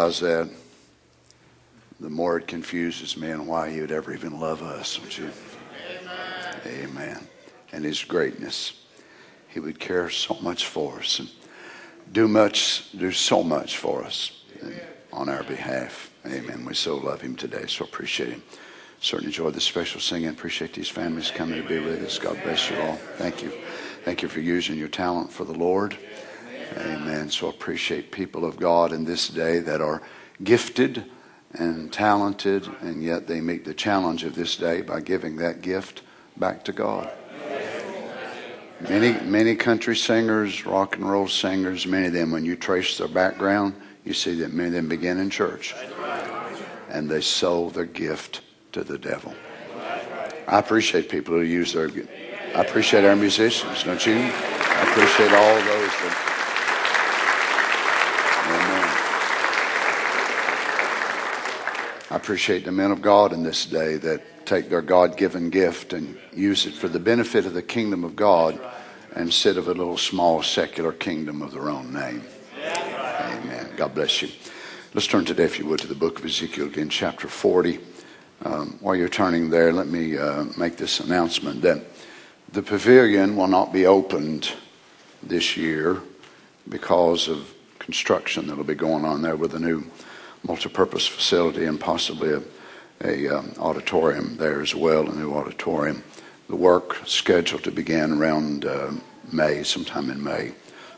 realize that, the more it confuses me and why he would ever even love us, don't you? Amen. Amen. And his greatness. He would care so much for us and do much, do so much for us on our behalf. Amen. We so love him today, so appreciate him. Certainly enjoy the special singing. Appreciate these families coming to be with us. God bless you all. Thank you. Thank you for using your talent for the Lord. Amen. So appreciate people of God in this day that are gifted and talented, and yet they meet the challenge of this day by giving that gift back to God. Many, many country singers, rock and roll singers, many of them, when you trace their background, you see that many of them begin in church and they sold their gift to the devil. I appreciate people who use their. I appreciate our musicians, don't you? I appreciate all those appreciate the men of God in this day that take their God given gift and use it for the benefit of the kingdom of God instead of a little small secular kingdom of their own name. Amen. God bless you. Let's turn today, if you would, to the book of Ezekiel again, chapter 40. Um, while you're turning there, let me uh, make this announcement that the pavilion will not be opened this year because of construction that'll be going on there with a new multipurpose facility and possibly a, a um, auditorium there as well, a new auditorium. The work scheduled to begin around uh, May, sometime in May.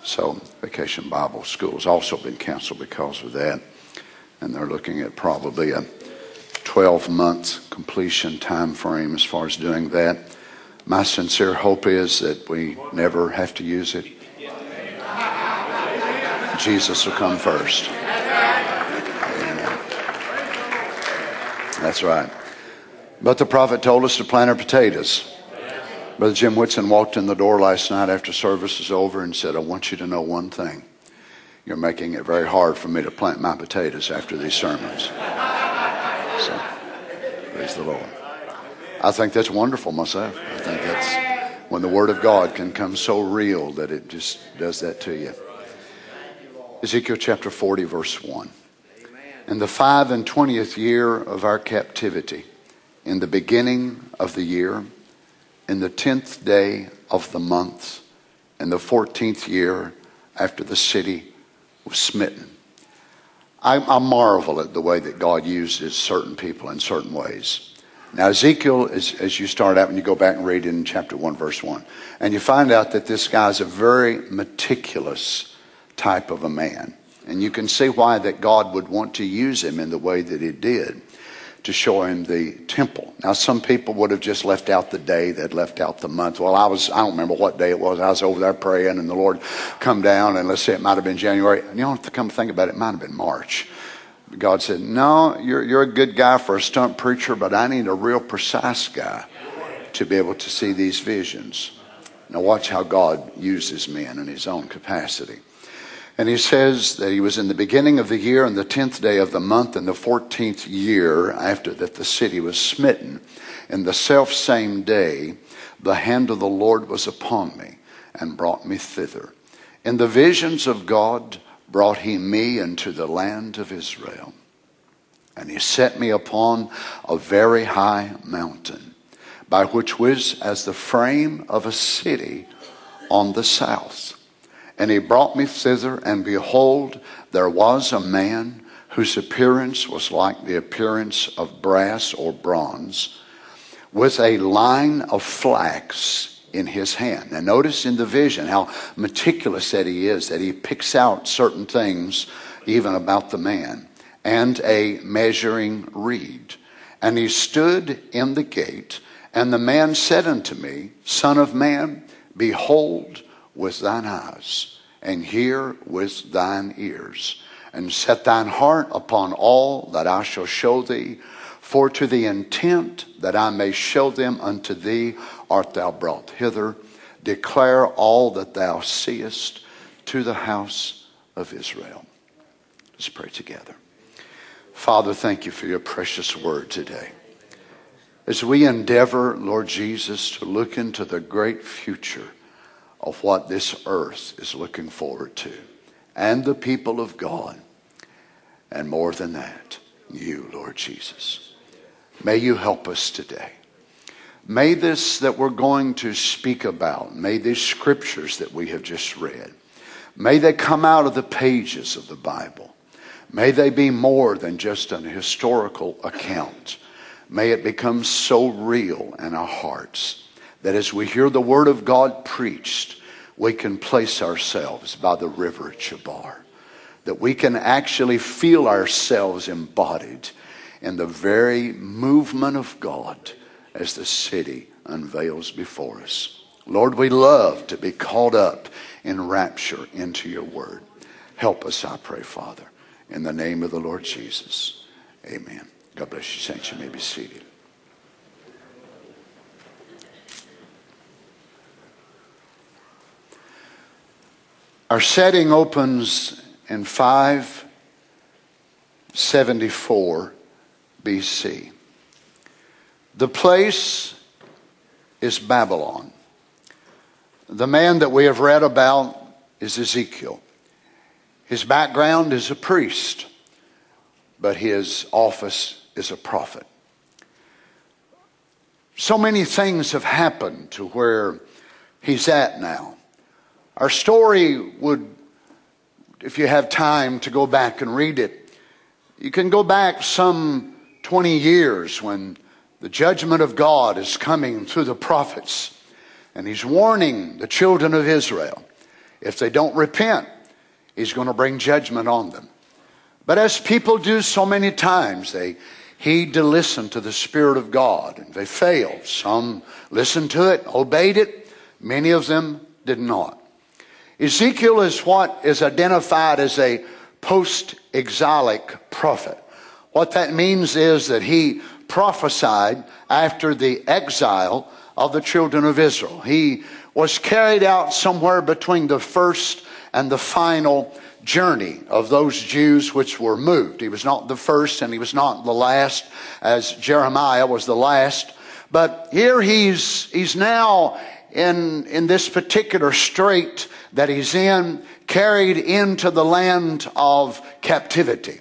So, Vacation Bible School has also been canceled because of that. And they're looking at probably a 12 month completion time frame as far as doing that. My sincere hope is that we never have to use it. Jesus will come first. Amen. That's right. But the prophet told us to plant our potatoes. Brother Jim Whitson walked in the door last night after service was over and said, I want you to know one thing. You're making it very hard for me to plant my potatoes after these sermons. So, praise the Lord. I think that's wonderful myself. I think that's when the Word of God can come so real that it just does that to you. Ezekiel chapter 40, verse 1. In the five and twentieth year of our captivity, in the beginning of the year, in the tenth day of the month, in the fourteenth year after the city was smitten. I, I, marvel at the way that God uses certain people in certain ways. Now, Ezekiel, is, as you start out and you go back and read in chapter 1, verse 1, and you find out that this guy's a very meticulous type of a man. And you can see why that God would want to use him in the way that he did to show him the temple. Now, some people would have just left out the day, they'd left out the month. Well, I was, I don't remember what day it was. I was over there praying and the Lord come down and let's say it might have been January. And you don't have to come think about it, it might have been March. God said, no, you're, you're a good guy for a stunt preacher, but I need a real precise guy to be able to see these visions. Now watch how God uses men in his own capacity. And he says that he was in the beginning of the year on the tenth day of the month in the fourteenth year after that the city was smitten. In the self same day, the hand of the Lord was upon me and brought me thither. In the visions of God brought he me into the land of Israel. And he set me upon a very high mountain, by which was as the frame of a city on the south and he brought me thither, and behold, there was a man whose appearance was like the appearance of brass or bronze, with a line of flax in his hand. Now, notice in the vision how meticulous that he is, that he picks out certain things, even about the man, and a measuring reed. And he stood in the gate, and the man said unto me, Son of man, behold, with thine eyes, and hear with thine ears, and set thine heart upon all that I shall show thee, for to the intent that I may show them unto thee art thou brought hither. Declare all that thou seest to the house of Israel. Let's pray together. Father, thank you for your precious word today. as we endeavor, Lord Jesus, to look into the great future of what this earth is looking forward to and the people of God. And more than that, you, Lord Jesus. May you help us today. May this that we're going to speak about, may these scriptures that we have just read, may they come out of the pages of the Bible. May they be more than just an historical account. May it become so real in our hearts that as we hear the Word of God preached, we can place ourselves by the river Chebar. That we can actually feel ourselves embodied in the very movement of God as the city unveils before us. Lord, we love to be caught up in rapture into your word. Help us, I pray, Father, in the name of the Lord Jesus. Amen. God bless you, saints. You may be seated. Our setting opens in 574 BC. The place is Babylon. The man that we have read about is Ezekiel. His background is a priest, but his office is a prophet. So many things have happened to where he's at now. Our story would, if you have time to go back and read it, you can go back some 20 years when the judgment of God is coming through the prophets, and he's warning the children of Israel. If they don't repent, he's going to bring judgment on them. But as people do so many times, they heed to listen to the Spirit of God, and they fail. Some listened to it, obeyed it, many of them did not. Ezekiel is what is identified as a post exilic prophet. What that means is that he prophesied after the exile of the children of Israel. He was carried out somewhere between the first and the final journey of those Jews which were moved. He was not the first and he was not the last, as Jeremiah was the last. But here he's, he's now in, in this particular strait that he's in, carried into the land of captivity.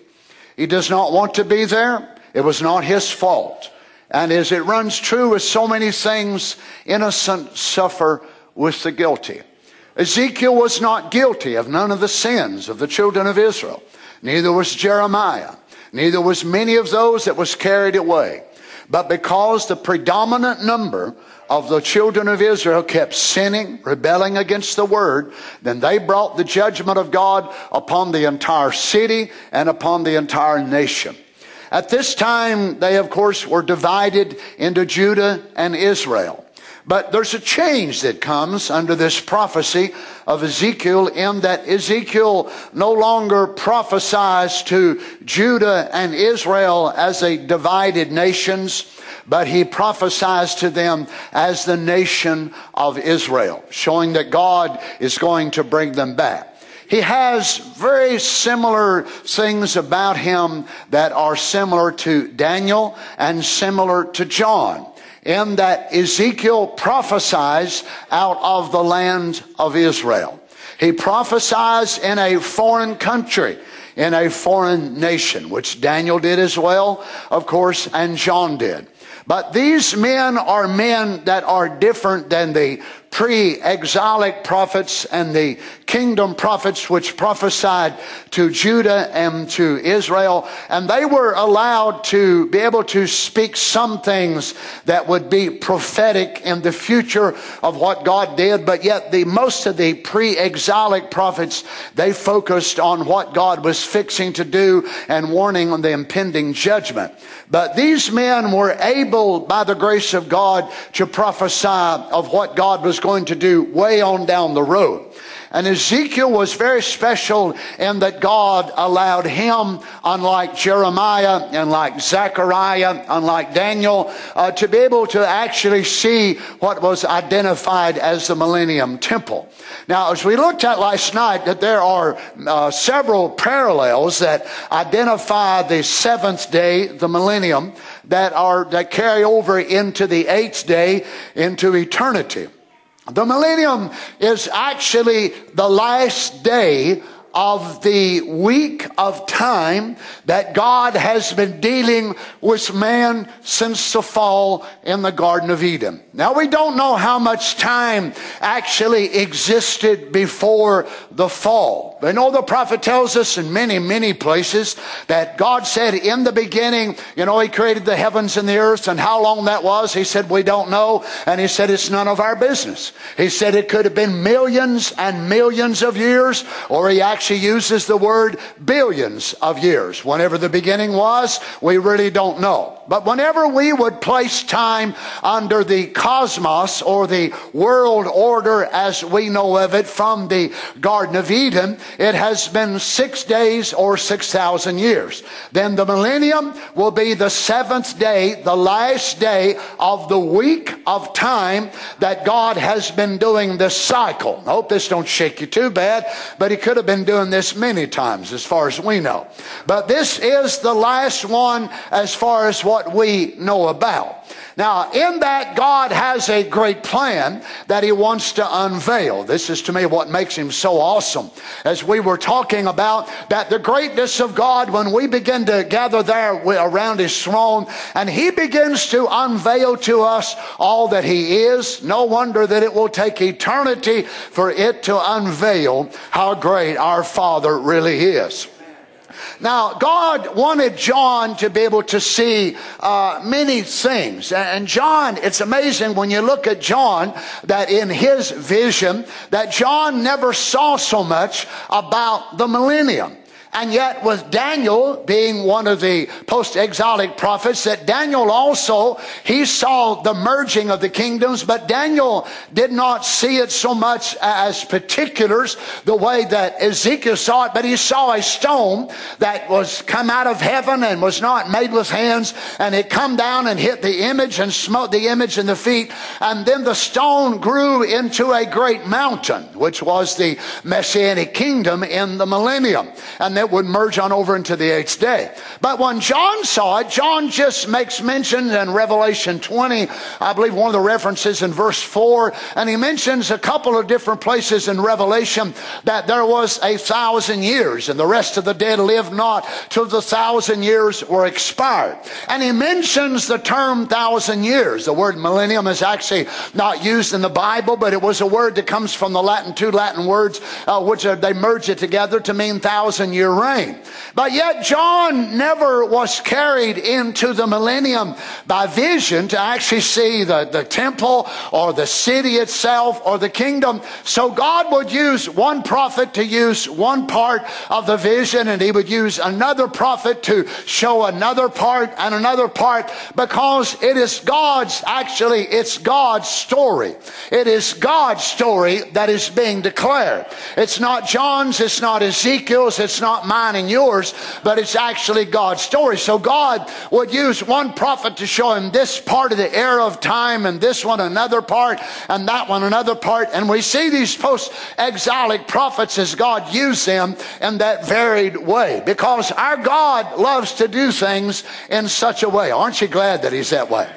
He does not want to be there. It was not his fault. And as it runs true with so many things, innocent suffer with the guilty. Ezekiel was not guilty of none of the sins of the children of Israel. Neither was Jeremiah. Neither was many of those that was carried away. But because the predominant number of the children of Israel kept sinning, rebelling against the word, then they brought the judgment of God upon the entire city and upon the entire nation. At this time, they of course were divided into Judah and Israel. But there's a change that comes under this prophecy of Ezekiel in that Ezekiel no longer prophesies to Judah and Israel as a divided nations, but he prophesies to them as the nation of Israel, showing that God is going to bring them back. He has very similar things about him that are similar to Daniel and similar to John in that Ezekiel prophesies out of the land of Israel. He prophesies in a foreign country, in a foreign nation, which Daniel did as well, of course, and John did. But these men are men that are different than the pre-exilic prophets and the kingdom prophets which prophesied to Judah and to Israel. And they were allowed to be able to speak some things that would be prophetic in the future of what God did. But yet the most of the pre-exilic prophets, they focused on what God was fixing to do and warning on the impending judgment. But these men were able, by the grace of God, to prophesy of what God was going to do way on down the road. And Ezekiel was very special in that God allowed him, unlike Jeremiah and like Zechariah, unlike Daniel, uh, to be able to actually see what was identified as the Millennium Temple. Now, as we looked at last night, that there are uh, several parallels that identify the seventh day, the millennium, that are that carry over into the eighth day, into eternity. The millennium is actually the last day of the week of time that God has been dealing with man since the fall in the Garden of Eden. Now we don't know how much time actually existed before the fall. We know the prophet tells us in many, many places that God said in the beginning, you know, He created the heavens and the earth and how long that was, He said, we don't know. And He said, it's none of our business. He said it could have been millions and millions of years or He actually uses the word billions of years. Whenever the beginning was, we really don't know. But whenever we would place time under the cosmos or the world order as we know of it from the Garden of Eden, it has been six days or 6,000 years. Then the millennium will be the seventh day, the last day of the week of time that God has been doing this cycle. I hope this don't shake you too bad, but he could have been doing this many times as far as we know. But this is the last one as far as what we know about. Now, in that, God has a great plan that He wants to unveil. This is to me what makes Him so awesome. As we were talking about that the greatness of God, when we begin to gather there around His throne and He begins to unveil to us all that He is, no wonder that it will take eternity for it to unveil how great our Father really is. Now, God wanted John to be able to see uh, many things. And John, it's amazing when you look at John that in his vision, that John never saw so much about the millennium. And yet, with Daniel being one of the post exilic prophets, that Daniel also, he saw the merging of the kingdoms, but Daniel did not see it so much as particulars the way that Ezekiel saw it, but he saw a stone that was come out of heaven and was not made with hands, and it come down and hit the image and smote the image in the feet. And then the stone grew into a great mountain, which was the messianic kingdom in the millennium. And it would merge on over into the eighth day. But when John saw it, John just makes mention in Revelation 20, I believe one of the references in verse 4, and he mentions a couple of different places in Revelation that there was a thousand years, and the rest of the dead lived not till the thousand years were expired. And he mentions the term thousand years. The word millennium is actually not used in the Bible, but it was a word that comes from the Latin, two Latin words, uh, which are, they merge it together to mean thousand year reign. But yet John never was carried into the millennium by vision to actually see the, the temple or the city itself or the kingdom. So God would use one prophet to use one part of the vision and he would use another prophet to show another part and another part because it is God's, actually, it's God's story. It is God's story that is being declared. It's not John's, it's not Ezekiel's, it's not mine and yours, but it's actually God's story. So God would use one prophet to show him this part of the era of time and this one another part and that one another part. And we see these post exilic prophets as God used them in that varied way because our God loves to do things in such a way. Aren't you glad that He's that way?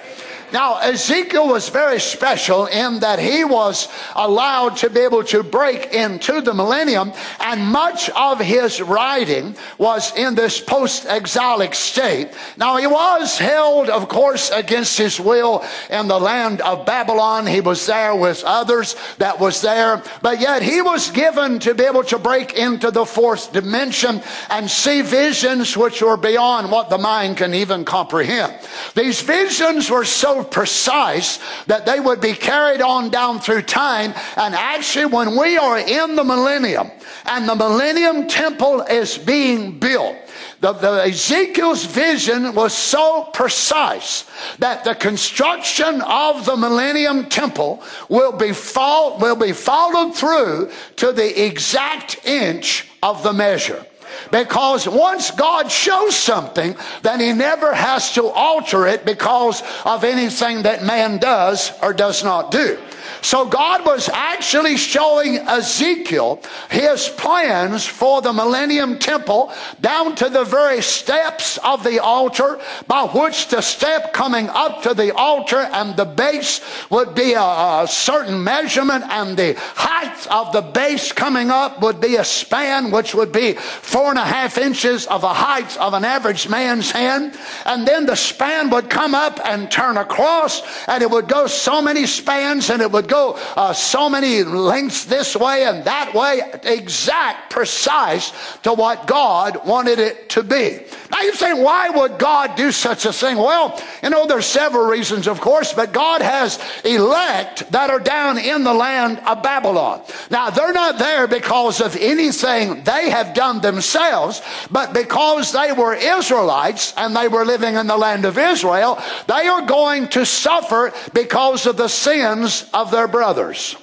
Now, Ezekiel was very special in that he was allowed to be able to break into the millennium, and much of his writing was in this post exilic state. Now, he was held, of course, against his will in the land of Babylon. He was there with others that was there, but yet he was given to be able to break into the fourth dimension and see visions which were beyond what the mind can even comprehend. These visions were so precise that they would be carried on down through time. And actually, when we are in the millennium and the millennium temple is being built, the, the Ezekiel's vision was so precise that the construction of the Millennium Temple will be, will be followed through to the exact inch of the measure. Because once God shows something, then he never has to alter it because of anything that man does or does not do. So God was actually showing Ezekiel his plans for the Millennium Temple down to the very steps of the altar by which the step coming up to the altar and the base would be a, a certain measurement and the height of the base coming up would be a span which would be four and a half inches of the height of an average man's hand. And then the span would come up and turn across and it would go so many spans and it would go uh, so many lengths this way and that way, exact, precise to what God wanted it to be. Now you saying why would God do such a thing? Well, you know, there's several reasons, of course, but God has elect that are down in the land of Babylon. Now they're not there because of anything they have done themselves, but because they were Israelites and they were living in the land of Israel, they are going to suffer because of the sins of their brothers.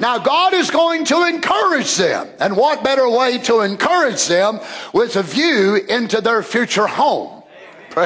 Now, God is going to encourage them. And what better way to encourage them with a view into their future home?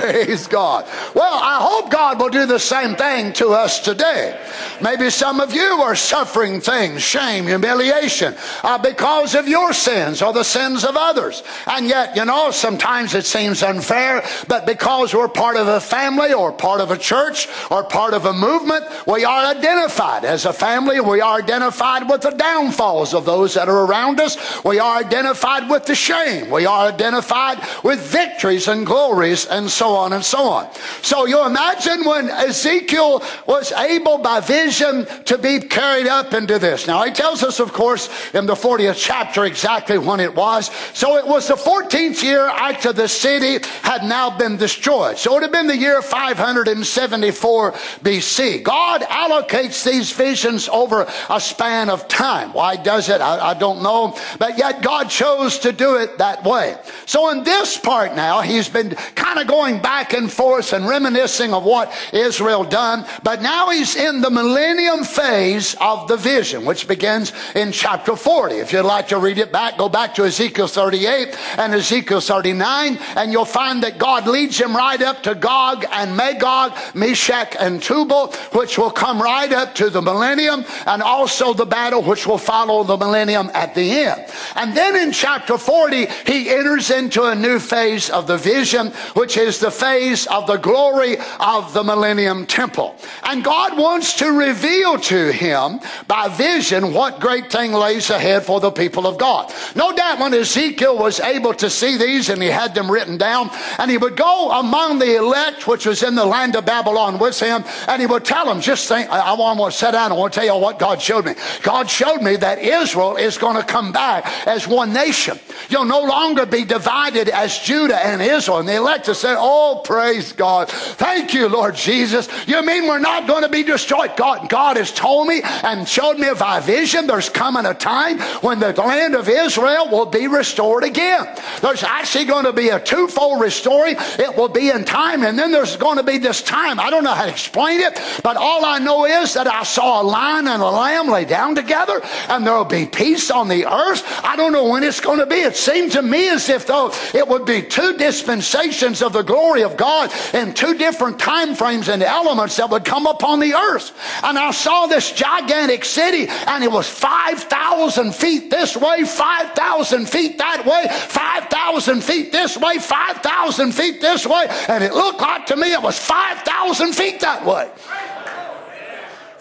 Praise God. Well, I hope God will do the same thing to us today. Maybe some of you are suffering things, shame, humiliation, uh, because of your sins or the sins of others. And yet, you know, sometimes it seems unfair, but because we're part of a family or part of a church or part of a movement, we are identified as a family. We are identified with the downfalls of those that are around us. We are identified with the shame. We are identified with victories and glories and so on and so on. So you imagine when Ezekiel was able by vision to be carried up into this. Now he tells us, of course, in the 40th chapter exactly when it was. So it was the 14th year after the city had now been destroyed. So it would have been the year 574 BC. God allocates these visions over a span of time. Why does it? I, I don't know. But yet God chose to do it that way. So in this part now, he's been kind of going going back and forth and reminiscing of what Israel done. But now he's in the millennium phase of the vision, which begins in chapter 40. If you'd like to read it back, go back to Ezekiel 38 and Ezekiel 39, and you'll find that God leads him right up to Gog and Magog, Meshech and Tubal, which will come right up to the millennium, and also the battle which will follow the millennium at the end. And then in chapter 40, he enters into a new phase of the vision, which is is the phase of the glory of the millennium temple. And God wants to reveal to him by vision what great thing lays ahead for the people of God. No doubt when Ezekiel was able to see these and he had them written down, and he would go among the elect, which was in the land of Babylon with him, and he would tell them, just think, I, I want to sit down, I want to tell you what God showed me. God showed me that Israel is going to come back as one nation. You'll no longer be divided as Judah and Israel. And the elect said, Oh, praise God. Thank you, Lord Jesus. You mean we're not going to be destroyed? God, God has told me and showed me by vision there's coming a time when the land of Israel will be restored again. There's actually going to be a twofold restoring. It will be in time, and then there's going to be this time. I don't know how to explain it, but all I know is that I saw a lion and a lamb lay down together, and there will be peace on the earth. I don't know when it's going to be. It seemed to me as if though it would be two dispensations of the glory of God in two different time frames and elements that would come upon the earth. And I saw this gigantic city, and it was 5,000 feet this way, 5,000 feet that way, 5,000 feet this way, 5,000 feet this way. And it looked like to me it was 5,000 feet that way.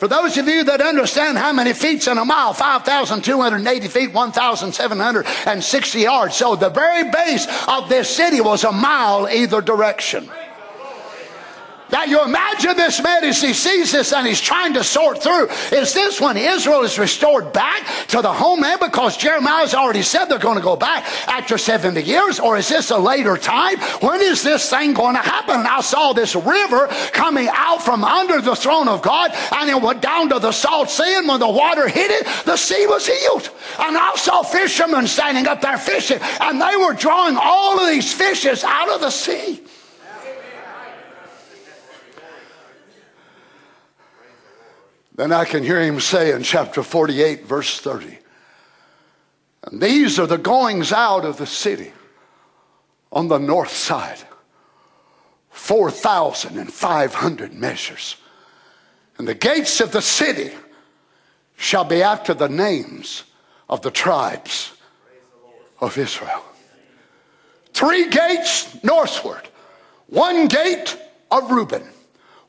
For those of you that understand how many feet's in a mile, 5,280 feet, 1,760 yards. So the very base of this city was a mile either direction. Now you imagine this man as he sees this and he's trying to sort through. Is this when Israel is restored back to the homeland because Jeremiah's already said they're going to go back after 70 years? Or is this a later time? When is this thing going to happen? And I saw this river coming out from under the throne of God and it went down to the salt sea and when the water hit it, the sea was healed. And I saw fishermen standing up there fishing and they were drawing all of these fishes out of the sea. Then I can hear him say in chapter 48, verse 30, and these are the goings out of the city on the north side 4,500 measures. And the gates of the city shall be after the names of the tribes of Israel. Three gates northward, one gate of Reuben,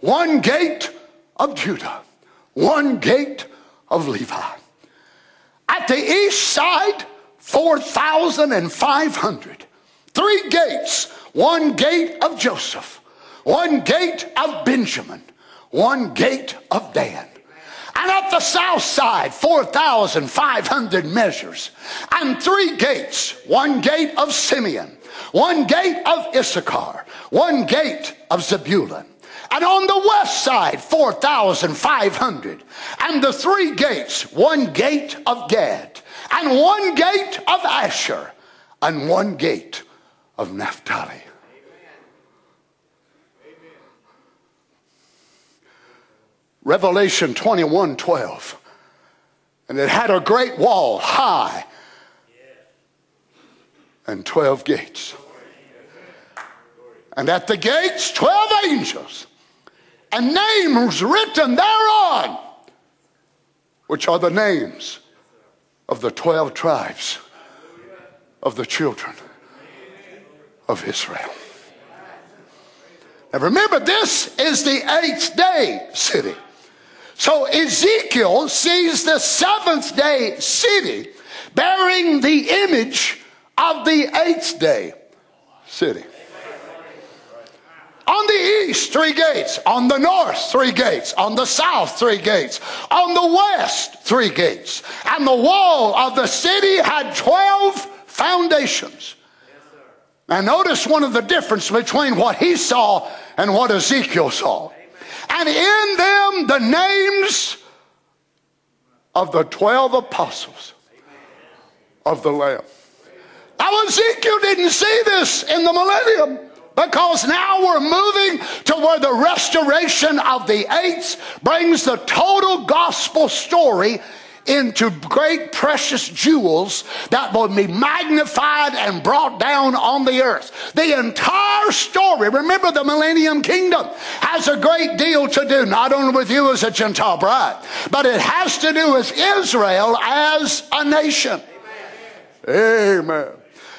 one gate of Judah one gate of Levi. At the east side, 4,500. Three gates, one gate of Joseph, one gate of Benjamin, one gate of Dan. And at the south side, 4,500 measures, and three gates, one gate of Simeon, one gate of Issachar, one gate of Zebulun and on the west side 4,500. And the three gates, one gate of Gad, and one gate of Asher, and one gate of Naphtali. Revelation 21 12. And it had a great wall high and 12 gates. And at the gates, 12 angels and names written thereon, which are the names of the 12 tribes of the children of Israel. Now remember, this is the eighth day city. So Ezekiel sees the seventh day city bearing the image of the eighth day city. On the east, three gates. On the north, three gates. On the south, three gates. On the west, three gates. And the wall of the city had 12 foundations. Now, notice one of the difference between what he saw and what Ezekiel saw. And in them, the names of the 12 apostles of the Lamb. Now, Ezekiel didn't see this in the millennium. Because now we're moving to where the restoration of the eights brings the total gospel story into great precious jewels that will be magnified and brought down on the earth. The entire story, remember the millennium kingdom has a great deal to do, not only with you as a Gentile bride, but it has to do with Israel as a nation. Amen. Amen.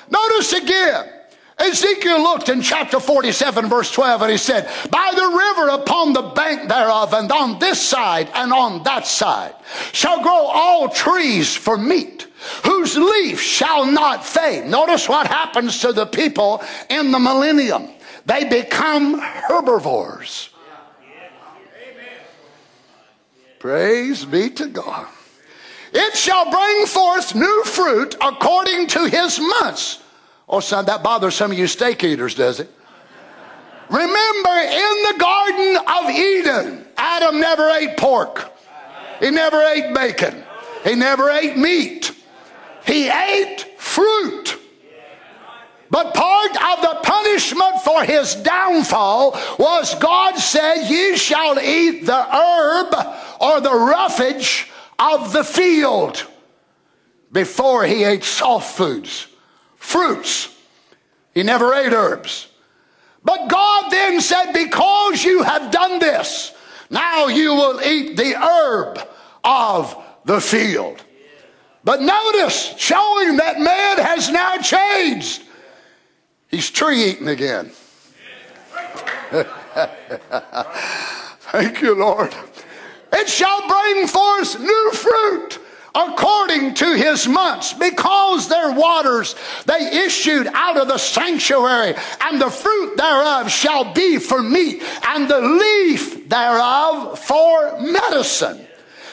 Notice again, Ezekiel looked in chapter 47, verse 12, and he said, By the river upon the bank thereof, and on this side and on that side, shall grow all trees for meat, whose leaf shall not fade. Notice what happens to the people in the millennium. They become herbivores. Praise be to God. It shall bring forth new fruit according to his months Oh, son, that bothers some of you steak eaters, does it? Remember, in the Garden of Eden, Adam never ate pork. He never ate bacon. He never ate meat. He ate fruit. But part of the punishment for his downfall was God said, Ye shall eat the herb or the roughage of the field before he ate soft foods fruits. He never ate herbs. But God then said, Because you have done this, now you will eat the herb of the field. But notice, showing that man has now changed. He's tree eating again. Thank you, Lord. It shall bring forth new fruit according to his months, because their waters they issued out of the sanctuary, and the fruit thereof shall be for meat, and the leaf thereof for medicine.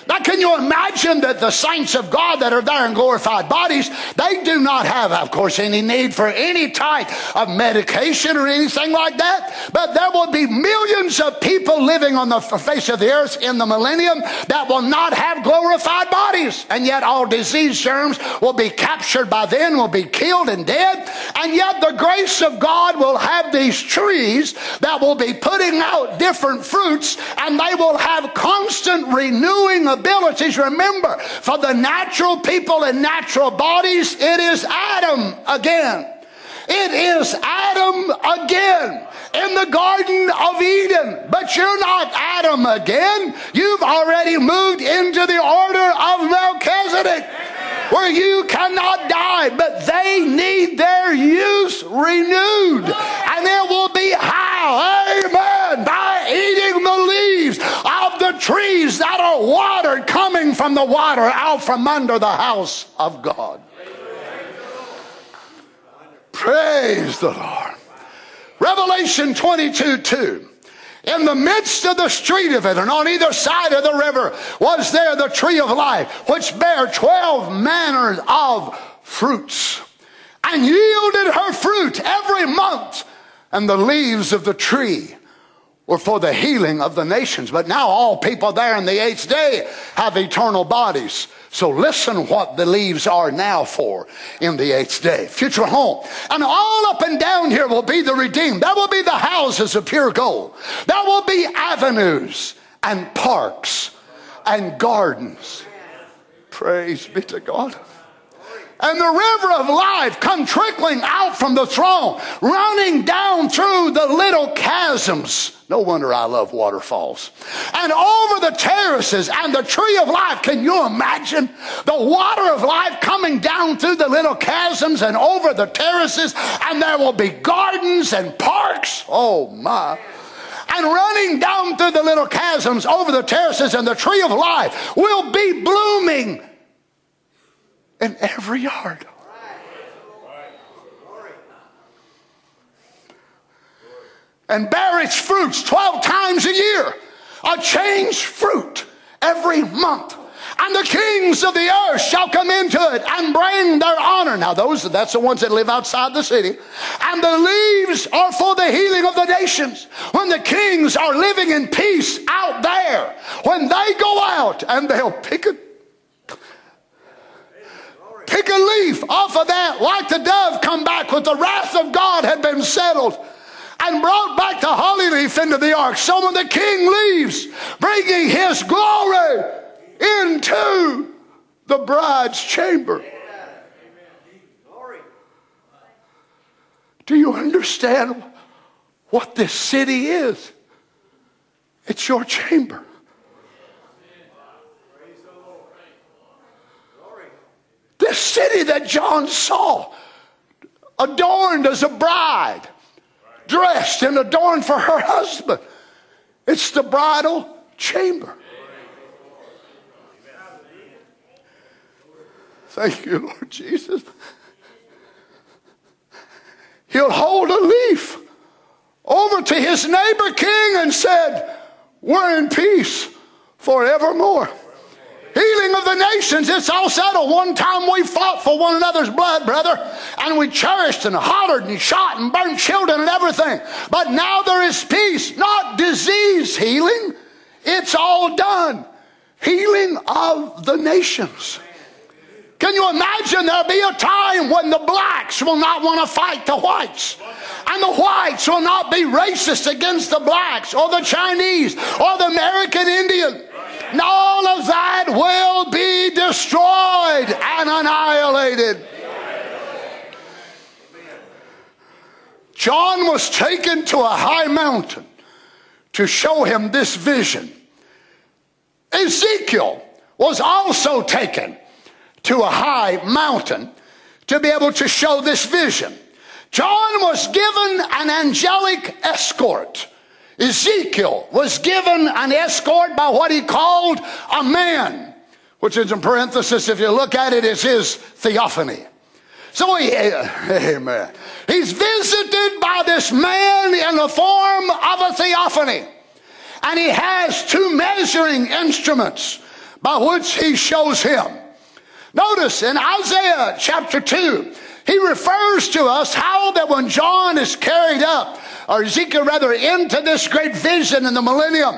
Now, can you imagine that the saints of God that are there in glorified bodies, they do not have, of course, any need for any type of medication or anything like that. But there will be millions of people living on the face of the earth in the millennium that will not have glorified bodies. And yet, all disease germs will be captured by then, will be killed and dead. And yet, the grace of God will have these trees that will be putting out different fruits, and they will have constant renewing abilities. Remember, for the natural people and natural bodies, it is Adam again. It is Adam again in the Garden of Eden. But you're not Adam again. You've already moved into the order of Melchizedek where you cannot die, but they need their use renewed. And it will be how? Amen. By eating the leaves of the trees that are watered, coming from the water out from under the house of God. Praise the Lord. Revelation 22 2. In the midst of the street of it, and on either side of the river, was there the tree of life, which bare twelve manners of fruits, and yielded her fruit every month. And the leaves of the tree were for the healing of the nations. But now all people there in the eighth day have eternal bodies. So listen what the leaves are now for in the eighth day. Future home. And all up and down here will be the redeemed. That will be the houses of pure gold. That will be avenues and parks and gardens. Praise be to God and the river of life come trickling out from the throne, running down through the little chasms. No wonder I love waterfalls. And over the terraces and the tree of life. Can you imagine the water of life coming down through the little chasms and over the terraces? And there will be gardens and parks. Oh my and running down through the little chasms over the terraces and the tree of life will be blooming in every yard. And bear its fruits 12 times a year, a changed fruit every month. And the kings of the earth shall come into it and bring their honor. Now, those that's the ones that live outside the city. And the leaves are for the healing of the nations. When the kings are living in peace out there, when they go out and they'll pick a pick a leaf off of that, like the dove come back with the wrath of God had been settled and brought back the holly leaf into the ark. So when the king leaves, bringing his glory into the bride's chamber. Do you understand what this city is? It's your chamber. This city that John saw, adorned as a bride, dressed and adorned for her husband. It's the bridal chamber. Thank you, Lord Jesus. He'll hold a leaf over to his neighbor king and said, We're in peace forevermore. Healing of the nations, it's all settled. One time we fought for one another's blood, brother, and we cherished and hollered and shot and burned children and everything. But now there is peace, not disease healing. It's all done. Healing of the nations. Can you imagine there'll be a time when the blacks will not want to fight the whites? And the whites will not be racist against the blacks or the Chinese or the American Indian and all of that will be destroyed and annihilated. John was taken to a high mountain to show him this vision. Ezekiel was also taken to a high mountain to be able to show this vision. John was given an angelic escort Ezekiel was given an escort by what he called a man which is in parenthesis, if you look at it, is his theophany. So he, amen. He's visited by this man in the form of a theophany. And he has two measuring instruments by which he shows him. Notice in Isaiah chapter 2, he refers to us how that when John is carried up, or Ezekiel rather, into this great vision in the millennium,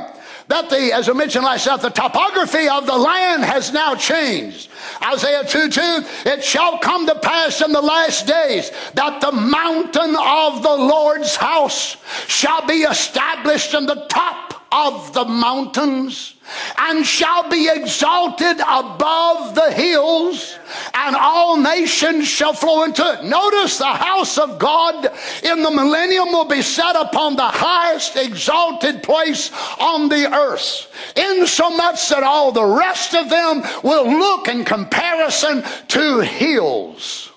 that the, as I mentioned last night, the topography of the land has now changed. Isaiah 2 2, it shall come to pass in the last days that the mountain of the Lord's house shall be established in the top of the mountains and shall be exalted above the hills, and all nations shall flow into it. Notice the house of God in the millennium will be set upon the highest exalted place on the earth, insomuch that all the rest of them will look in comparison to hills.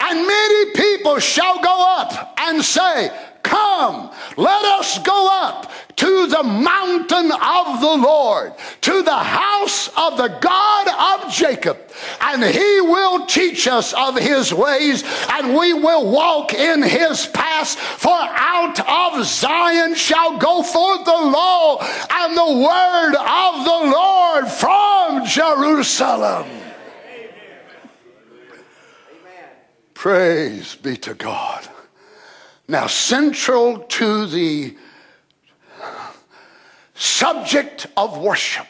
And many people shall go up and say, Come, let us go up to the mountain of the Lord, to the house of the God of Jacob, and he will teach us of his ways, and we will walk in his paths. For out of Zion shall go forth the law and the word of the Lord from Jerusalem. Praise be to God. Now, central to the subject of worship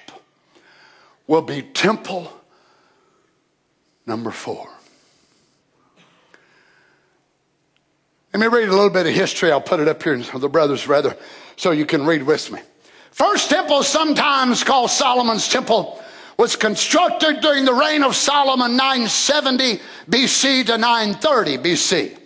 will be temple number four. Let me read a little bit of history. I'll put it up here, the brothers rather, so you can read with me. First temple, sometimes called Solomon's temple, was constructed during the reign of Solomon 970 BC to 930 BC.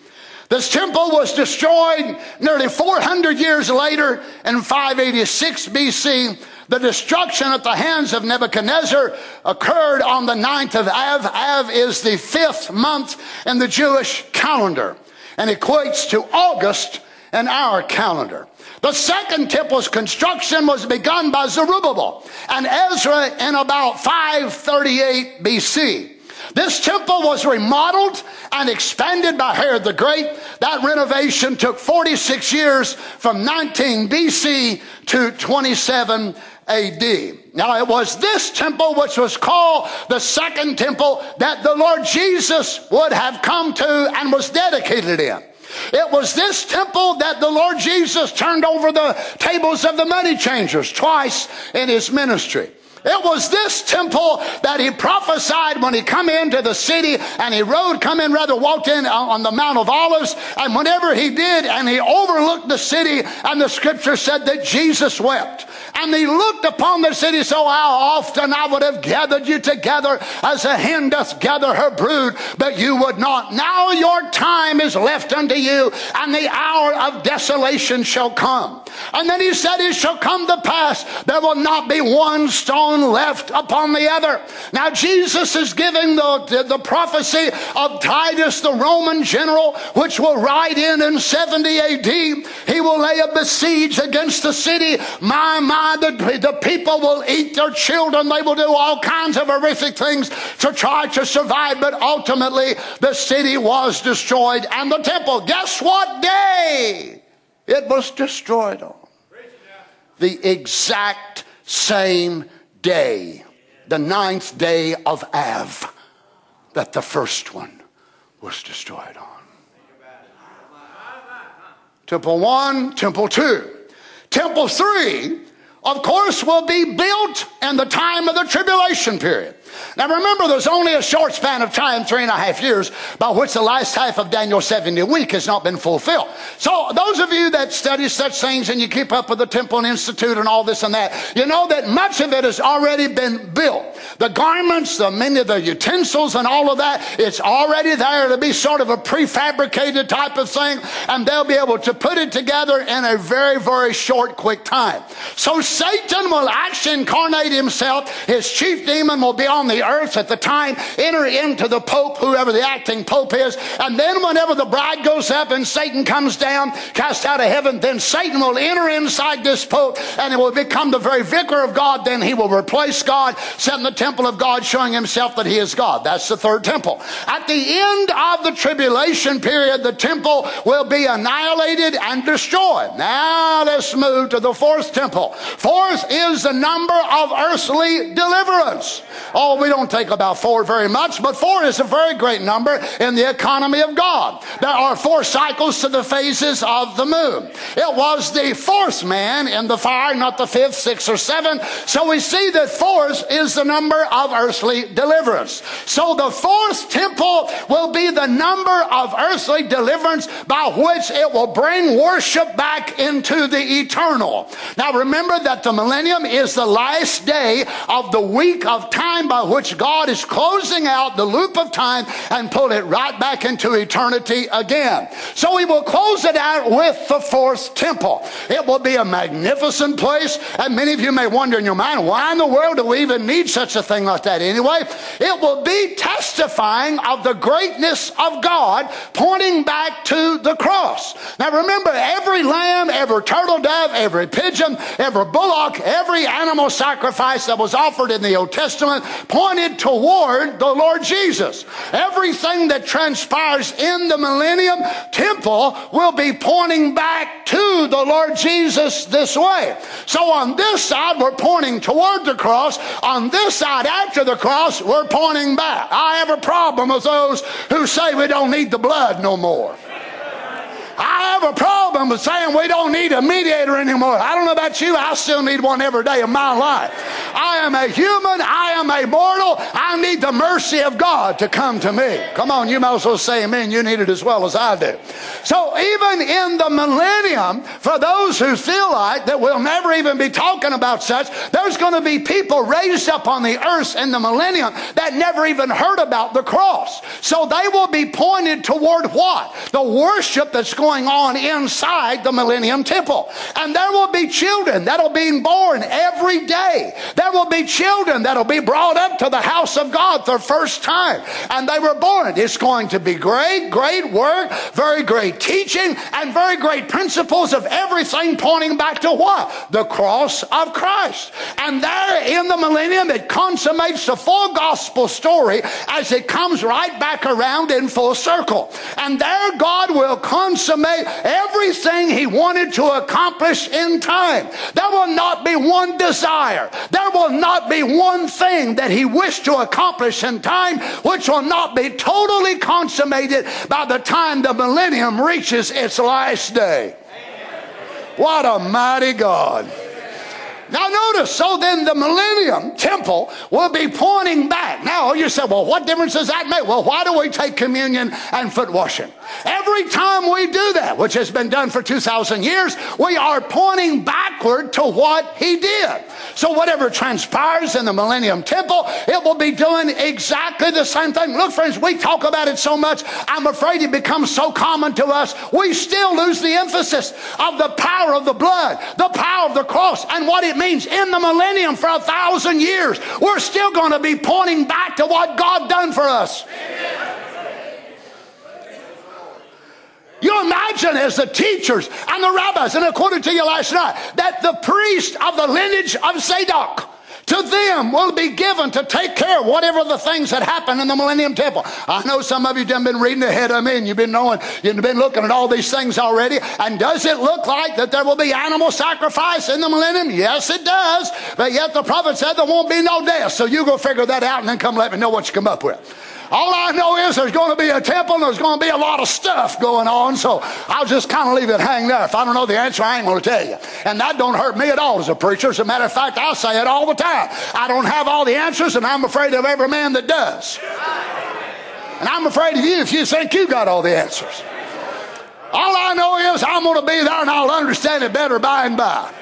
This temple was destroyed nearly 400 years later in 586 BC. The destruction at the hands of Nebuchadnezzar occurred on the 9th of Av. Av is the fifth month in the Jewish calendar and equates to August in our calendar. The second temple's construction was begun by Zerubbabel and Ezra in about 538 BC. This temple was remodeled and expanded by Herod the Great. That renovation took 46 years from 19 BC to 27 AD. Now, it was this temple which was called the second temple that the Lord Jesus would have come to and was dedicated in. It was this temple that the Lord Jesus turned over the tables of the money changers twice in his ministry. It was this temple that he prophesied when he come into the city and he rode, come in rather, walked in on the Mount of Olives. And whenever he did, and he overlooked the city, and the scripture said that Jesus wept. And he looked upon the city, so how often I would have gathered you together as a hen doth gather her brood, but you would not. Now your time is left unto you, and the hour of desolation shall come. And then he said, It shall come to pass, there will not be one stone left upon the other. Now Jesus is giving the, the, prophecy of Titus, the Roman general, which will ride in in 70 AD. He will lay a besiege against the city. My, my, the, the people will eat their children. They will do all kinds of horrific things to try to survive. But ultimately, the city was destroyed and the temple. Guess what day it was destroyed on? The exact same day, the ninth day of Av, that the first one was destroyed on. Temple 1, Temple 2. Temple 3 of course, will be built in the time of the tribulation period. Now remember, there's only a short span of time, three and a half years, by which the last half of Daniel's 70 week has not been fulfilled. So those of you that study such things and you keep up with the Temple and Institute and all this and that, you know that much of it has already been built. the garments, the many of the utensils and all of that, it's already there to be sort of a prefabricated type of thing, and they'll be able to put it together in a very, very short, quick time. So Satan will actually incarnate himself. His chief demon will be on the earth at the time, enter into the Pope, whoever the acting Pope is, and then whenever the bride goes up and Satan comes down, cast out of heaven, then Satan will enter inside this Pope and it will become the very vicar of God. Then he will replace God, set in the temple of God, showing himself that he is God. That's the third temple. At the end of the tribulation period, the temple will be annihilated and destroyed. Now let's move to the fourth temple. Fourth is the number of earthly deliverance. Oh, we don't take about four very much, but four is a very great number in the economy of God. There are four cycles to the phases of the moon. It was the fourth man in the fire, not the fifth, sixth, or seventh. So we see that fourth is the number of earthly deliverance. So the fourth temple will be the number of earthly deliverance by which it will bring worship back into the eternal. Now remember that the millennium is the last day of the week of time by which God is closing out the loop of time and pull it right back into eternity again. So he will close it out with the fourth temple. It will be a magnificent place. And many of you may wonder in your mind, why in the world do we even need such a thing like that anyway? It will be testifying of the greatness of God, pointing back to the cross. Now remember, every lamb, every turtle dove, every pigeon, every bullock, every animal sacrifice that was offered in the Old Testament pointed toward the Lord Jesus. Everything that transpires in the millennium temple will be pointing back to the Lord Jesus this way. So on this side, we're pointing toward the cross. On this side, after the cross, we're pointing back. I have a problem with those who say we don't need the blood no more. I have a problem with saying we don't need a mediator anymore. I don't know about you, I still need one every day of my life. I am a human, I am a mortal, I need the mercy of God to come to me. Come on, you might as well say amen. You need it as well as I do. So, even in the millennium, for those who feel like that we'll never even be talking about such, there's going to be people raised up on the earth in the millennium that never even heard about the cross. So, they will be pointed toward what? The worship that's going going on inside the Millennium Temple. And there will be children that'll be born every day. There will be children that'll be brought up to the house of God for the first time. And they were born. It's going to be great, great work, very great teaching, and very great principles of everything pointing back to what? The cross of Christ. And there in the millennium, it consummates the full gospel story as it comes right back around in full circle. And there God will consummate consummate everything he wanted to accomplish in time. There will not be one desire. There will not be one thing that he wished to accomplish in time which will not be totally consummated by the time the millennium reaches its last day. What a mighty God. Now, notice, so then the millennium temple will be pointing back. Now, you say, well, what difference does that make? Well, why do we take communion and foot washing? Every time we do that, which has been done for 2,000 years, we are pointing backward to what he did. So, whatever transpires in the millennium temple, it will be doing exactly the same thing. Look, friends, we talk about it so much, I'm afraid it becomes so common to us, we still lose the emphasis of the power of the blood, the power of the cross, and what it means in the millennium for a thousand years, we're still going to be pointing back to what God done for us. You imagine as the teachers and the rabbis, and according to you last night, that the priest of the lineage of Zadok to them will be given to take care of whatever the things that happen in the Millennium Temple. I know some of you have been reading ahead of me and you've been knowing, you've been looking at all these things already. And does it look like that there will be animal sacrifice in the millennium? Yes, it does. But yet the prophet said there won't be no death. So you go figure that out and then come let me know what you come up with. All I know is there's going to be a temple and there's going to be a lot of stuff going on. So I'll just kind of leave it hang there. If I don't know the answer, I ain't going to tell you. And that don't hurt me at all as a preacher. As a matter of fact, I say it all the time. I don't have all the answers and I'm afraid of every man that does. And I'm afraid of you if you think you got all the answers. All I know is I'm going to be there and I'll understand it better by and by.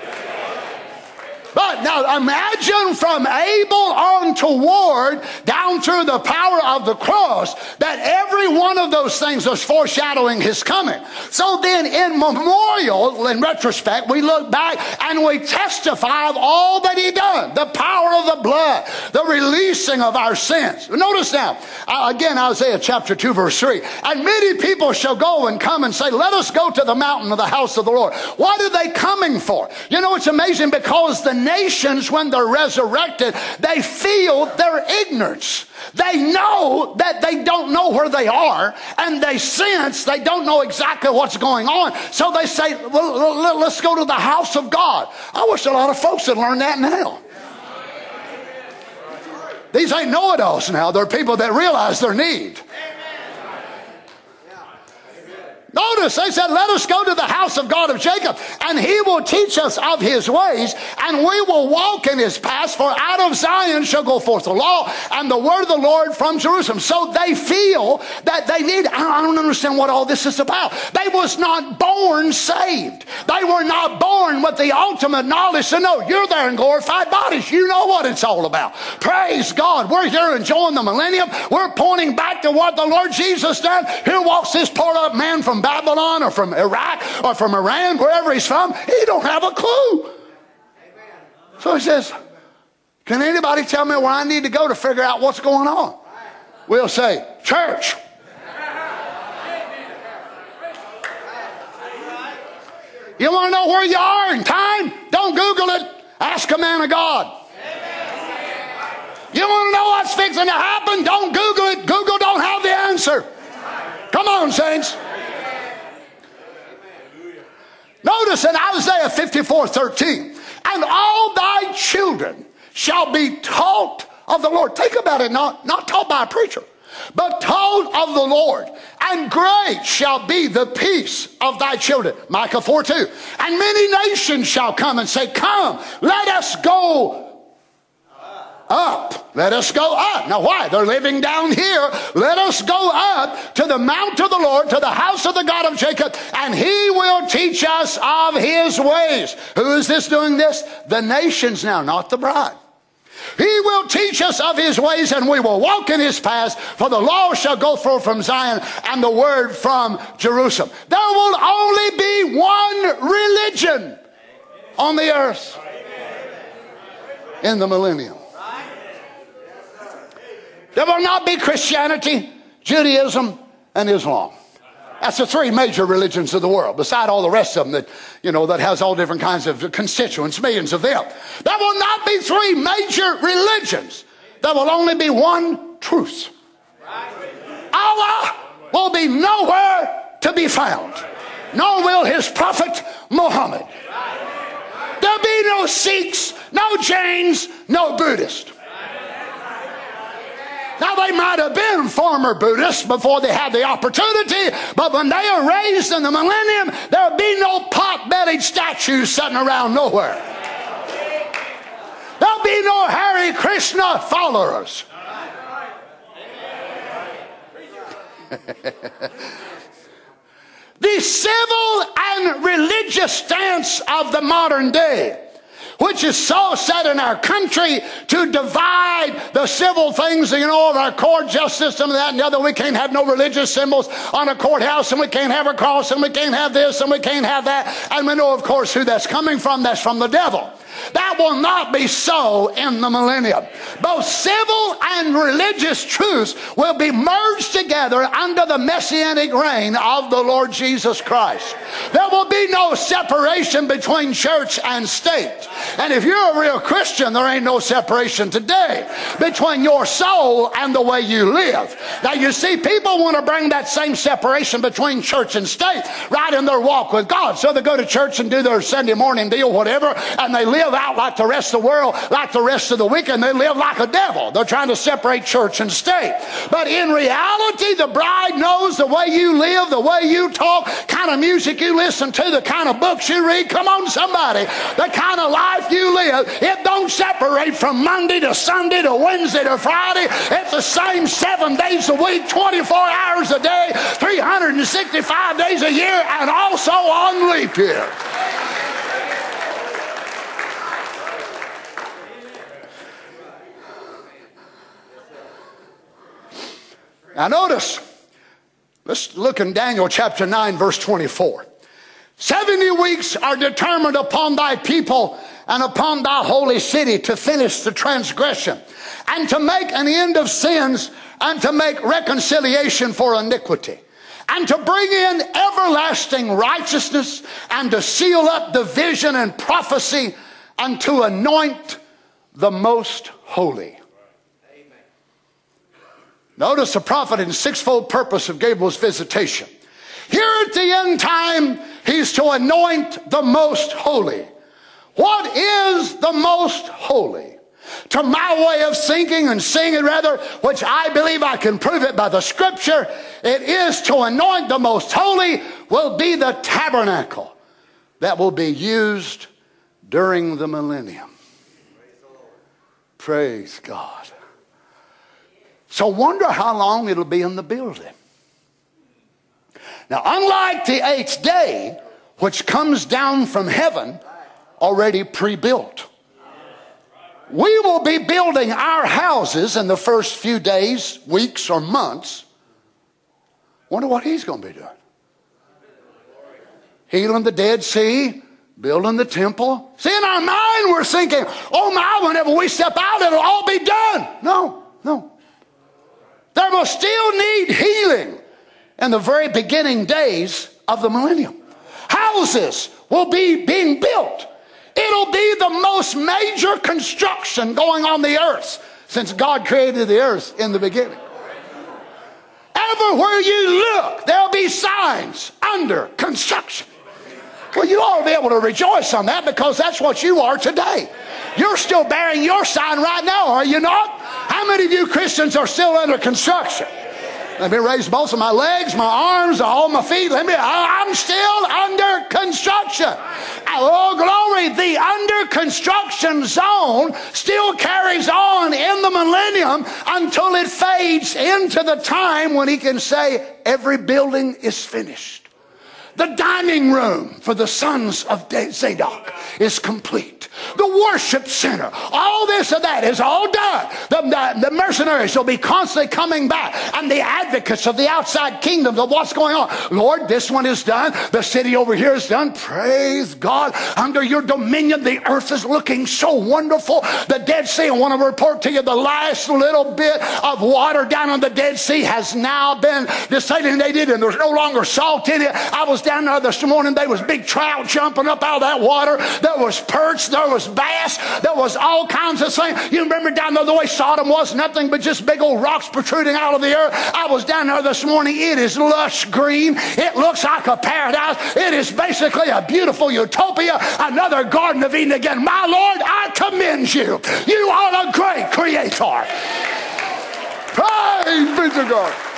But now imagine from Abel on toward down through the power of the cross that every one of those things was foreshadowing his coming. So then in memorial, in retrospect, we look back and we testify of all that he done. The power of the blood, the releasing of our sins. Notice now, uh, again, Isaiah chapter 2 verse 3. And many people shall go and come and say, let us go to the mountain of the house of the Lord. What are they coming for? You know, it's amazing because the nations, when they're resurrected, they feel their ignorance. They know that they don't know where they are, and they sense they don't know exactly what's going on. So they say, well, let's go to the house of God. I wish a lot of folks had learned that now. These ain't know it alls now. They're people that realize their need. Notice they said, Let us go to the house of God of Jacob, and he will teach us of his ways, and we will walk in his paths, for out of Zion shall go forth the law and the word of the Lord from Jerusalem. So they feel that they need, I don't understand what all this is about. They was not born saved. They were not born with the ultimate knowledge to know you're there in glorified bodies. You know what it's all about. Praise God. We're here enjoying the millennium. We're pointing back to what the Lord Jesus done. Here walks this poor up man from Babylon or from Iraq or from Iran, wherever he's from, he don't have a clue. So he says, Can anybody tell me where I need to go to figure out what's going on? We'll say, Church. You want to know where you are in time? Don't Google it. Ask a man of God. You want to know what's fixing to happen? Don't Google it. Google don't have the answer. Come on, saints. Notice in Isaiah 54 13, and all thy children shall be taught of the Lord. Think about it, not, not taught by a preacher, but taught of the Lord. And great shall be the peace of thy children. Micah 4 2. And many nations shall come and say, Come, let us go up. Let us go up. Now, why? They're living down here. Let us go up to the mount of the Lord, to the house of the God of Jacob, and he will teach us of his ways. Who is this doing this? The nations now, not the bride. He will teach us of his ways and we will walk in his paths, for the law shall go forth from Zion and the word from Jerusalem. There will only be one religion on the earth in the millennium. There will not be Christianity, Judaism, and Islam. That's the three major religions of the world, beside all the rest of them that, you know, that has all different kinds of constituents, millions of them. There will not be three major religions. There will only be one truth. Allah will be nowhere to be found, nor will his prophet Muhammad. There'll be no Sikhs, no Jains, no Buddhists. Now, they might have been former Buddhists before they had the opportunity, but when they are raised in the millennium, there'll be no pot bellied statues sitting around nowhere. There'll be no Hare Krishna followers. the civil and religious stance of the modern day which is so set in our country to divide the civil things, you know, of our court justice and that and the other. We can't have no religious symbols on a courthouse, and we can't have a cross, and we can't have this, and we can't have that. And we know, of course, who that's coming from. That's from the devil. That will not be so in the millennium. Both civil and religious truths will be merged together under the messianic reign of the Lord Jesus Christ. There will be no separation between church and state. And if you're a real Christian, there ain't no separation today between your soul and the way you live. Now, you see, people want to bring that same separation between church and state right in their walk with God. So they go to church and do their Sunday morning deal, whatever, and they live out like the rest of the world, like the rest of the wicked, and they live like a devil. They're trying to separate church and state. But in reality, the bride knows the way you live, the way you talk, kind of music you listen to, the kind of books you read. Come on, somebody. The kind of life you live. It don't separate from Monday to Sunday to Wednesday to Friday. It's the same seven days a week, 24 hours a day, 365 days a year, and also on leap year. Now, notice, let's look in Daniel chapter 9, verse 24. 70 weeks are determined upon thy people and upon thy holy city to finish the transgression and to make an end of sins and to make reconciliation for iniquity and to bring in everlasting righteousness and to seal up the vision and prophecy and to anoint the most holy. Notice the prophet in sixfold purpose of Gabriel's visitation. Here at the end time, he's to anoint the most holy. What is the most holy? To my way of thinking and seeing it rather, which I believe I can prove it by the scripture, it is to anoint the most holy will be the tabernacle that will be used during the millennium. Praise God. So wonder how long it'll be in the building. Now, unlike the eighth day, which comes down from heaven already pre built, we will be building our houses in the first few days, weeks, or months. Wonder what he's going to be doing. Healing the Dead Sea, building the temple. See, in our mind, we're thinking, oh my, whenever we step out, it'll all be done. No, no. Will still need healing in the very beginning days of the millennium. Houses will be being built. It'll be the most major construction going on the earth since God created the earth in the beginning. Everywhere you look, there'll be signs under construction. Well, you ought to be able to rejoice on that because that's what you are today. You're still bearing your sign right now, are you not? How many of you Christians are still under construction? Let me raise both of my legs, my arms, all my feet. Let me, I'm still under construction. Uh, oh, glory. The under construction zone still carries on in the millennium until it fades into the time when he can say, every building is finished. The dining room for the sons of Zadok is complete. The worship center, all this and that is all done. The, the, the, mercenaries will be constantly coming back, and the advocates of the outside kingdoms of what's going on. Lord, this one is done. The city over here is done. Praise God. Under your dominion, the earth is looking so wonderful. The Dead Sea, I want to report to you the last little bit of water down on the Dead Sea has now been desalinated, and there's no longer salt in it. I was down there this morning. There was big trout jumping up out of that water. There was perch. There was bass. There was all kinds of things. You remember down there the way Sodom was nothing but just big old rocks protruding out of the earth. I was down there this morning. It is lush green. It looks like a paradise. It is basically a beautiful utopia. Another Garden of Eden again. My Lord, I commend you. You are a great creator. Praise be to God.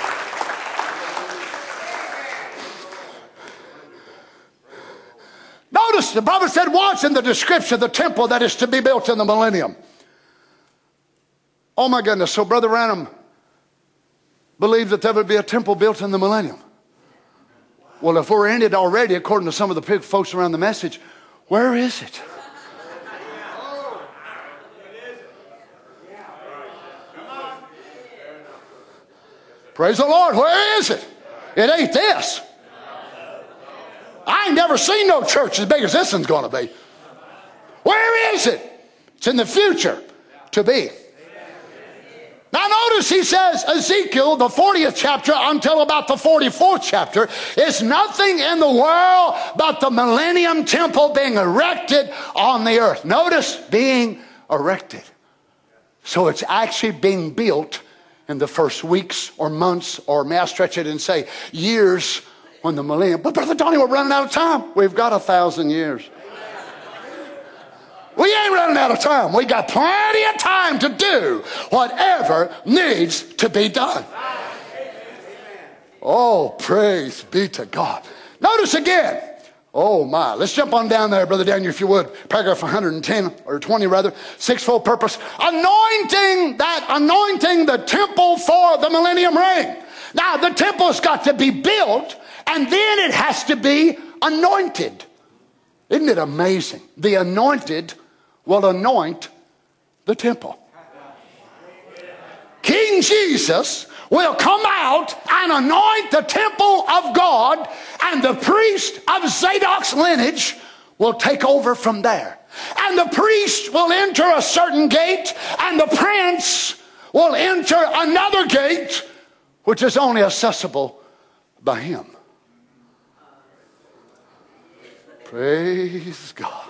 Notice the prophet said once in the description of the temple that is to be built in the millennium. Oh my goodness. So, Brother Branham believed that there would be a temple built in the millennium. Well, if we're in it already, according to some of the folks around the message, where is it? Praise the Lord. Where is it? It ain't this. I ain't never seen no church as big as this one's going to be. Where is it? It's in the future to be. Now, notice he says, Ezekiel, the 40th chapter until about the 44th chapter, is nothing in the world but the millennium temple being erected on the earth. Notice being erected. So it's actually being built in the first weeks or months, or may I stretch it and say years when the millennium. But Brother Donnie, we're running out of time. We've got a thousand years. We ain't running out of time. We got plenty of time to do whatever needs to be done. Oh, praise be to God. Notice again. Oh my. Let's jump on down there, Brother Daniel, if you would. Paragraph 110 or 20 rather. Sixfold purpose. Anointing that, anointing the temple for the millennium reign. Now, the temple's got to be built and then it has to be anointed. Isn't it amazing? The anointed will anoint the temple. King Jesus will come out and anoint the temple of God, and the priest of Zadok's lineage will take over from there. And the priest will enter a certain gate, and the prince will enter another gate, which is only accessible by him. Praise God.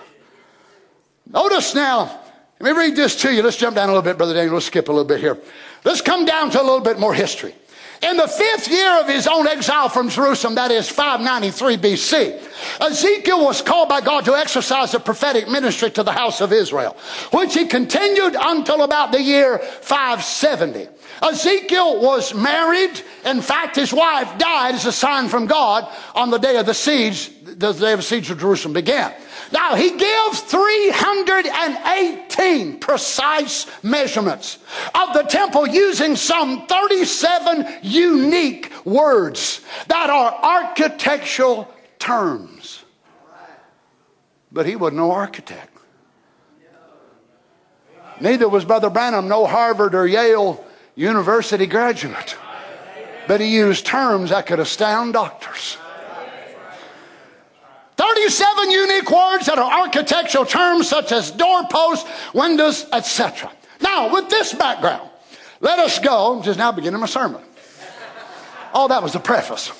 Notice now, let me read this to you. Let's jump down a little bit, Brother Daniel. Let's skip a little bit here. Let's come down to a little bit more history. In the fifth year of his own exile from Jerusalem, that is 593 BC, Ezekiel was called by God to exercise a prophetic ministry to the house of Israel, which he continued until about the year 570. Ezekiel was married. In fact, his wife died as a sign from God on the day of the siege, the day of the siege of Jerusalem began. Now, he gives 318 precise measurements of the temple using some 37 unique words that are architectural terms. But he was no architect. Neither was Brother Branham, no Harvard or Yale University graduate. But he used terms that could astound doctors. 37 unique words that are architectural terms such as doorposts, windows, etc. Now, with this background, let us go, just now beginning my sermon. Oh, that was the preface.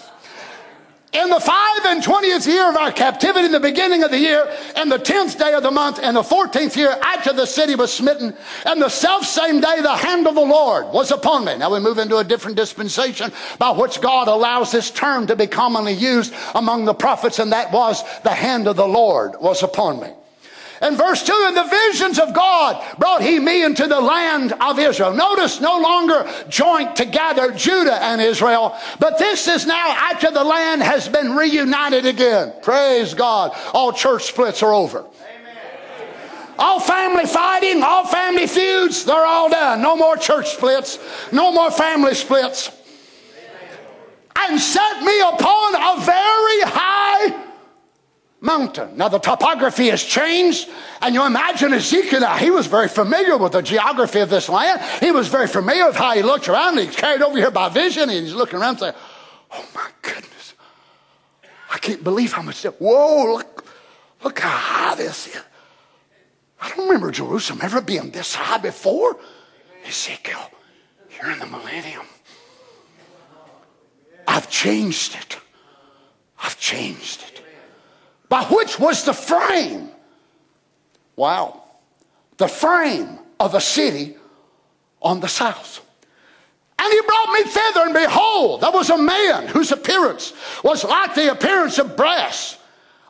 In the five and twentieth year of our captivity, in the beginning of the year, and the tenth day of the month, and the fourteenth year after the city was smitten, and the self same day the hand of the Lord was upon me. Now we move into a different dispensation by which God allows this term to be commonly used among the prophets, and that was the hand of the Lord was upon me. And verse 2 In the visions of God brought he me into the land of Israel. Notice no longer joint together Judah and Israel, but this is now after the land has been reunited again. Praise God. All church splits are over. All family fighting, all family feuds, they're all done. No more church splits, no more family splits. And set me upon a very high mountain. Now the topography has changed, and you imagine Ezekiel, he was very familiar with the geography of this land. He was very familiar with how he looked around, he's carried over here by vision, and he's looking around and saying, Oh my goodness, I can't believe how much, whoa, look, look how high this is. I don't remember Jerusalem ever being this high before. Ezekiel, you're in the millennium. I've changed it. I've changed it by which was the frame. Wow. The frame of a city on the south. And he brought me thither, and behold, there was a man whose appearance was like the appearance of brass.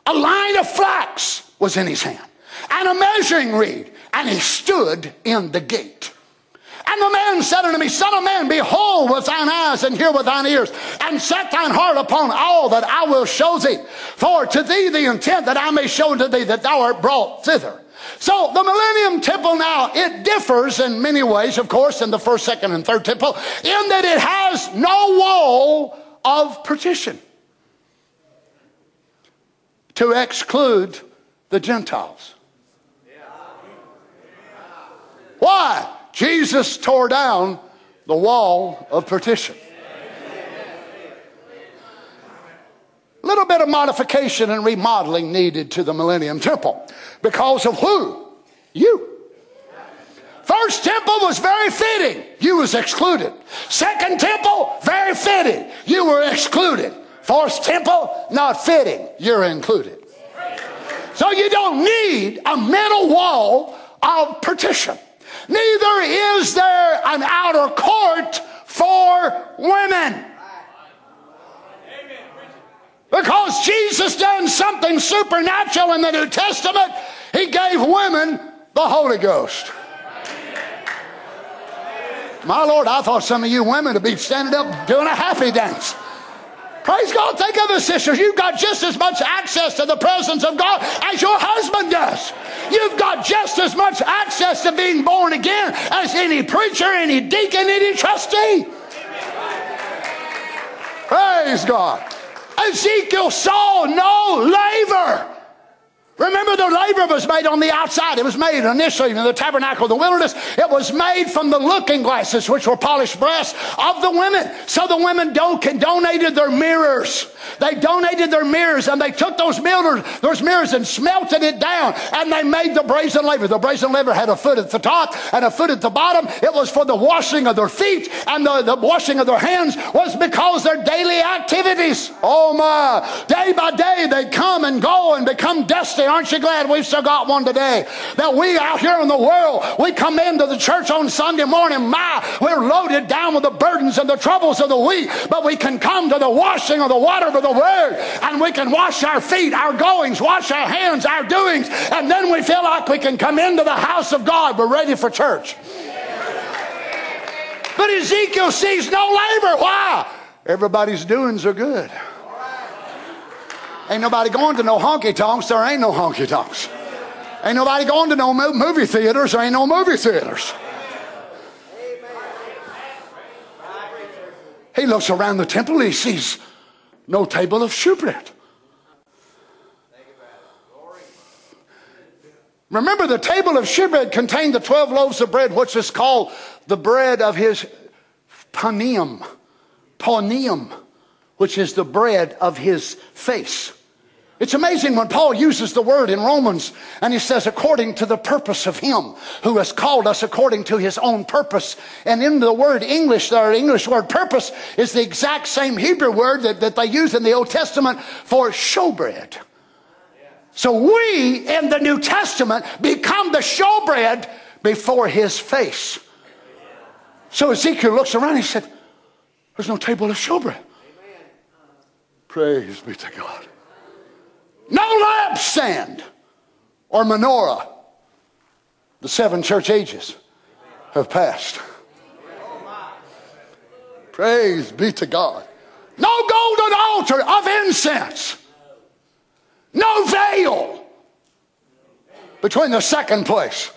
A line of flax was in his hand, and a measuring reed, and he stood in the gate. And the man said unto me, Son of man, behold with thine eyes and hear with thine ears, and set thine heart upon all that I will show thee. For to thee the intent that I may show to thee that thou art brought thither. So the Millennium Temple now, it differs in many ways, of course, in the first, second, and third temple, in that it has no wall of partition to exclude the Gentiles. Why? Jesus tore down the wall of partition. A little bit of modification and remodeling needed to the Millennium Temple because of who? You. First temple was very fitting. You was excluded. Second temple, very fitting. You were excluded. Fourth temple, not fitting. You're included. So you don't need a middle wall of partition. Neither is there an outer court for women. Because Jesus done something supernatural in the New Testament, he gave women the Holy Ghost. My Lord, I thought some of you women would be standing up doing a happy dance. Praise God. Think of it, sisters. You've got just as much access to the presence of God as your husband does. You've got just as much access to being born again as any preacher, any deacon, any trustee. Praise God. Ezekiel saw no laver. Remember, the laver was made on the outside. It was made initially in the tabernacle of the wilderness. It was made from the looking glasses, which were polished brass of the women. So the women donated their mirrors. They donated their mirrors and they took those mirrors, those mirrors and smelted it down and they made the brazen laver. The brazen laver had a foot at the top and a foot at the bottom. It was for the washing of their feet and the, the washing of their hands was because their daily activities. Oh my. Day by day they come and go and become dusty Aren't you glad we've still got one today? That we out here in the world, we come into the church on Sunday morning, my, we're loaded down with the burdens and the troubles of the week, but we can come to the washing of the water of the Word, and we can wash our feet, our goings, wash our hands, our doings, and then we feel like we can come into the house of God. We're ready for church. But Ezekiel sees no laver. Why? Everybody's doings are good. Ain't nobody going to no honky tonks. There ain't no honky tonks. Ain't nobody going to no movie theaters. There ain't no movie theaters. He looks around the temple. He sees no table of shewbread. Remember, the table of shewbread contained the 12 loaves of bread, which is called the bread of his paneum, paneum, which is the bread of his face. It's amazing when Paul uses the word in Romans and he says, according to the purpose of him who has called us according to his own purpose. And in the word English, our English word purpose is the exact same Hebrew word that, that they use in the Old Testament for showbread. So we in the New Testament become the showbread before his face. So Ezekiel looks around and he said, There's no table of showbread. Praise be to God. No lampstand or menorah. The seven church ages have passed. Praise be to God. No golden altar of incense. No veil between the second place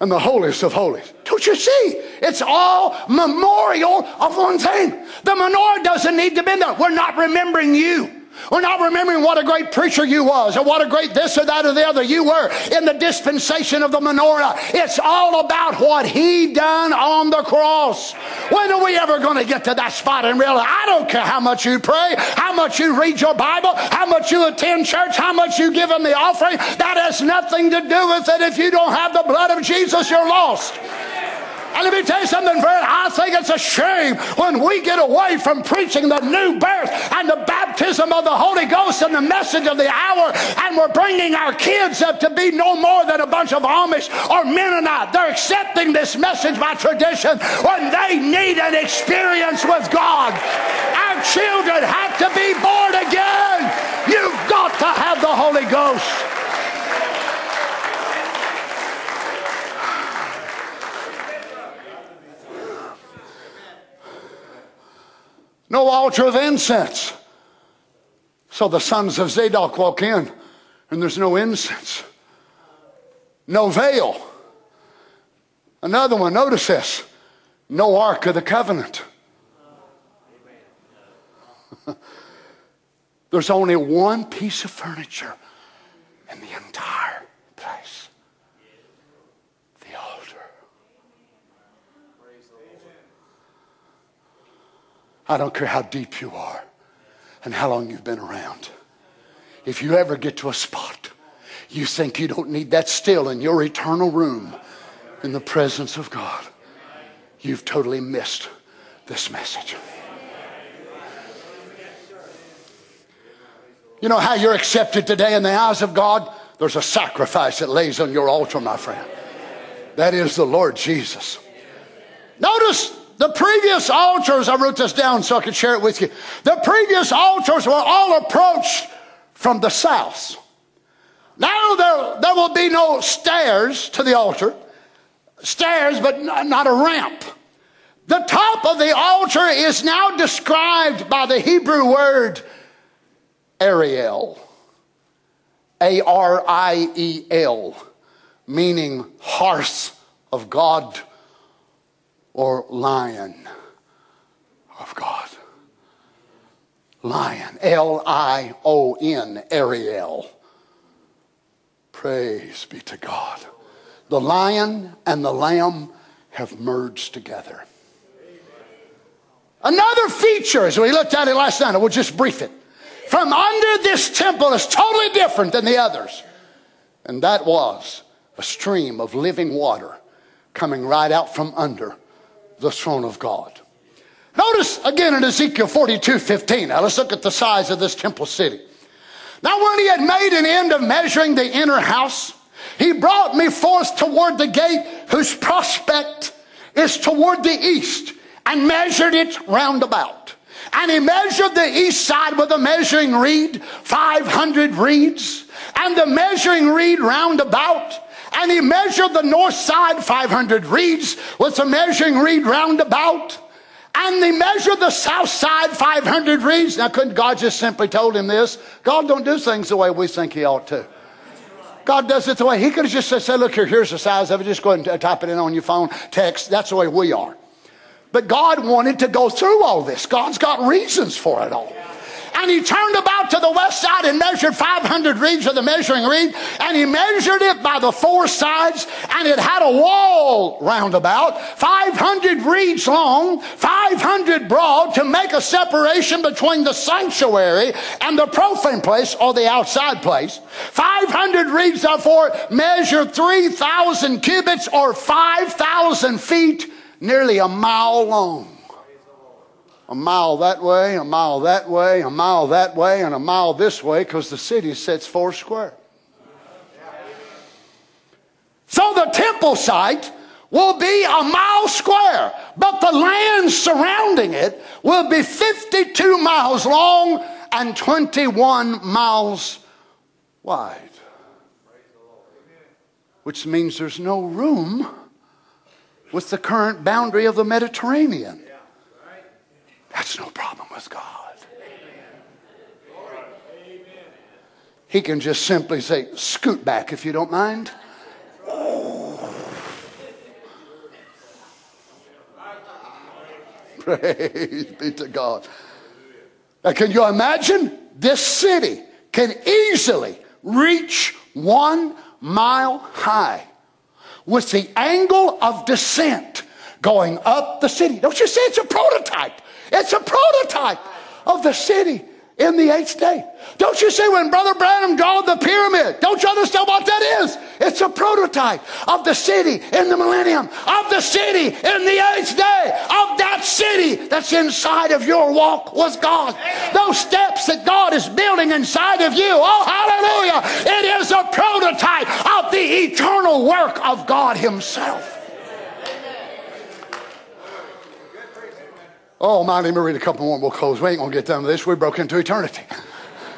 and the holiest of holies. Don't you see? It's all memorial of one thing. The menorah doesn't need to be there. We're not remembering you. We're not remembering what a great preacher you was or what a great this or that or the other you were in the dispensation of the menorah. It's all about what he done on the cross. When are we ever going to get to that spot and realize I don't care how much you pray, how much you read your Bible, how much you attend church, how much you give in the offering. That has nothing to do with it. If you don't have the blood of Jesus, you're lost. And let me tell you something, friend. I think it's a shame when we get away from preaching the new birth and the baptism of the Holy Ghost and the message of the hour, and we're bringing our kids up to be no more than a bunch of Amish or Mennonite. They're accepting this message by tradition when they need an experience with God. Our children have to be born again. You've got to have the Holy Ghost. No altar of incense. So the sons of Zadok walk in, and there's no incense, no veil. Another one, notice this no Ark of the Covenant. there's only one piece of furniture in the entire place the altar. I don't care how deep you are and how long you've been around. If you ever get to a spot you think you don't need that still in your eternal room in the presence of God, you've totally missed this message. You know how you're accepted today in the eyes of God? There's a sacrifice that lays on your altar, my friend. That is the Lord Jesus. Notice the previous altars, I wrote this down so I could share it with you. The previous altars were all approached from the south. Now there, there will be no stairs to the altar, stairs, but not a ramp. The top of the altar is now described by the Hebrew word Ariel. A R I E L, meaning hearth of God or lion of God. Lion, L I O N, Ariel. Praise be to God. The lion and the lamb have merged together. Another feature, as we looked at it last night, I will just brief it. From under this temple is totally different than the others. And that was a stream of living water coming right out from under the throne of God. Notice again in Ezekiel 42 15. Now let's look at the size of this temple city. Now, when he had made an end of measuring the inner house, he brought me forth toward the gate whose prospect is toward the east and measured it round about. And he measured the east side with a measuring reed, 500 reeds, and the measuring reed round about. And he measured the north side, 500 reeds, with a measuring reed roundabout. And he measured the south side 500 reeds. Now, couldn't God just simply told him this? God don't do things the way we think he ought to. God does it the way he could have just said, look here, here's the size of it. Just go ahead and type it in on your phone, text. That's the way we are. But God wanted to go through all this. God's got reasons for it all. And he turned about to the west side and measured 500 reeds of the measuring reed. And he measured it by the four sides. And it had a wall round about, 500 reeds long, 500 broad to make a separation between the sanctuary and the profane place or the outside place. 500 reeds therefore measure 3,000 cubits or 5,000 feet, nearly a mile long a mile that way, a mile that way, a mile that way, and a mile this way because the city sits four square. So the temple site will be a mile square, but the land surrounding it will be 52 miles long and 21 miles wide. Which means there's no room with the current boundary of the Mediterranean. That's no problem with God. He can just simply say, scoot back if you don't mind. Praise be to God. Now, can you imagine? This city can easily reach one mile high with the angle of descent going up the city. Don't you see it's a prototype? It's a prototype of the city in the eighth day. Don't you see when Brother Branham drawed the pyramid? Don't you understand what that is? It's a prototype of the city in the millennium, of the city in the eighth day, of that city that's inside of your walk with God. Those steps that God is building inside of you. Oh, hallelujah. It is a prototype of the eternal work of God Himself. Oh, my, let me read a couple more and we'll close. We ain't going to get done with this. We broke into eternity.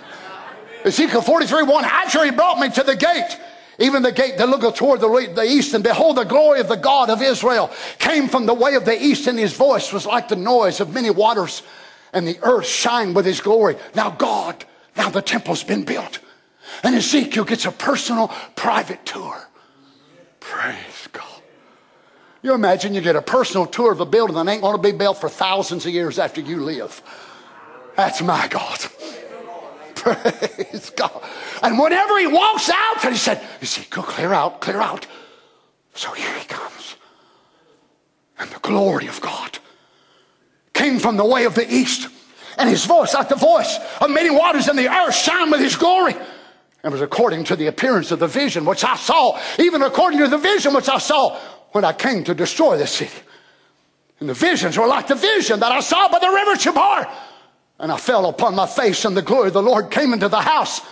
Ezekiel 43 1 After he brought me to the gate, even the gate that looketh toward the, the east, and behold, the glory of the God of Israel came from the way of the east, and his voice was like the noise of many waters, and the earth shined with his glory. Now, God, now the temple's been built. And Ezekiel gets a personal, private tour. Praise. You imagine you get a personal tour of a building that ain't going to be built for thousands of years after you live. That's my God. Praise God. And whenever he walks out, and he said, You see, go clear out, clear out. So here he comes. And the glory of God came from the way of the east. And his voice, like the voice of many waters in the earth, shine with his glory. It was according to the appearance of the vision which I saw, even according to the vision which I saw when I came to destroy the city. And the visions were like the vision that I saw by the river Chebar. And I fell upon my face, and the glory of the Lord came into the house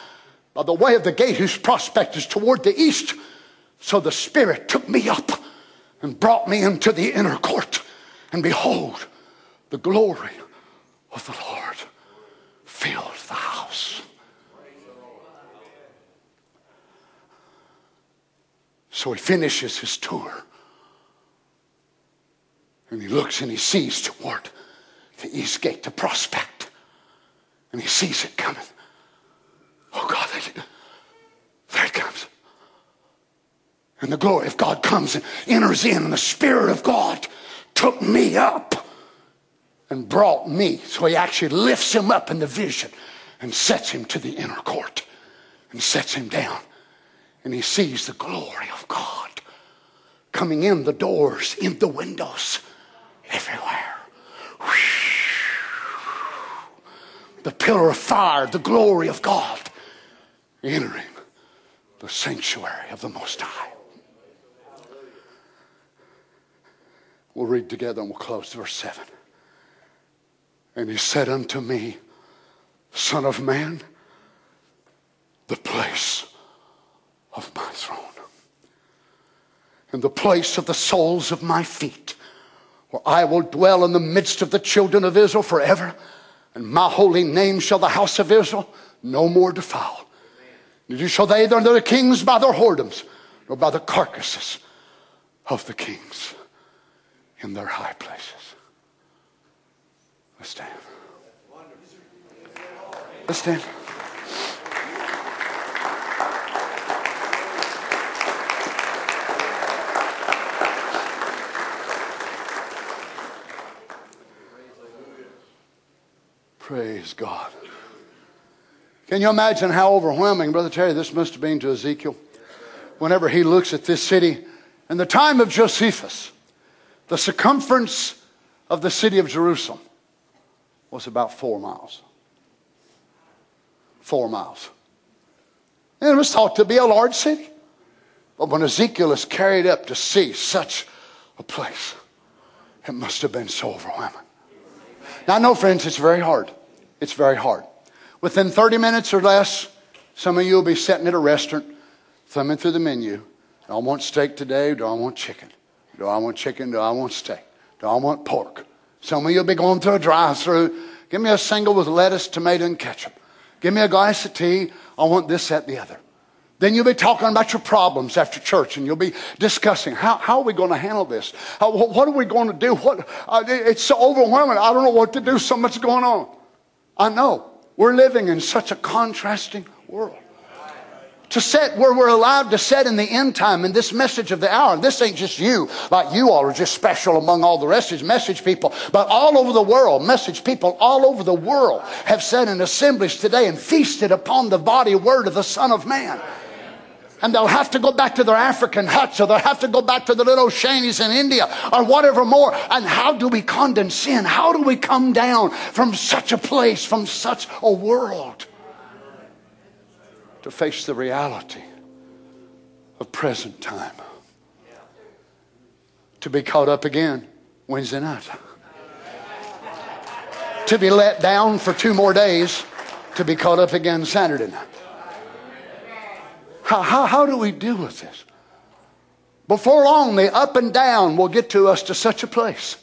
by the way of the gate whose prospect is toward the east. So the Spirit took me up and brought me into the inner court. And behold, the glory of the Lord filled the house. So he finishes his tour. And he looks and he sees toward the east gate, the prospect. And he sees it coming. Oh God, there it comes. And the glory of God comes and enters in, and the Spirit of God took me up and brought me. So he actually lifts him up in the vision and sets him to the inner court and sets him down. and he sees the glory of God coming in the doors, in the windows, everywhere. The pillar of fire, the glory of God entering the sanctuary of the Most High. We'll read together and we'll close verse 7. And he said unto me, Son of man, the place of my throne, and the place of the soles of my feet, where I will dwell in the midst of the children of Israel forever, and my holy name shall the house of Israel no more defile. Neither shall they that are the kings by their whoredoms, nor by the carcasses of the kings in their high places. Let's stand. Let's stand. Praise God. Can you imagine how overwhelming, Brother Terry, this must have been to Ezekiel? Whenever he looks at this city, in the time of Josephus, the circumference of the city of Jerusalem was about four miles. Four miles. And it was thought to be a large city. But when Ezekiel is carried up to see such a place, it must have been so overwhelming. Now, I know, friends, it's very hard. It's very hard. Within 30 minutes or less, some of you will be sitting at a restaurant, thumbing through the menu. Do I want steak today? Do I want chicken? Do I want chicken? Do I want steak? Do I want pork? Some of you will be going through a drive through. Give me a single with lettuce, tomato, and ketchup. Give me a glass of tea. I want this, that, the other. Then you'll be talking about your problems after church and you'll be discussing how, how are we going to handle this? How, what are we going to do? What, uh, it's so overwhelming. I don't know what to do. So much going on. I know. We're living in such a contrasting world. To set where we're allowed to set in the end time in this message of the hour. This ain't just you, like you all are just special among all the rest of message people, but all over the world, message people all over the world have sat in assemblies today and feasted upon the body word of the Son of Man and they'll have to go back to their African huts or they'll have to go back to the little shanies in India or whatever more. And how do we condescend? How do we come down from such a place, from such a world to face the reality of present time? To be caught up again Wednesday night. To be let down for two more days to be caught up again Saturday night. How, how, how do we deal with this? Before long, the up and down will get to us to such a place,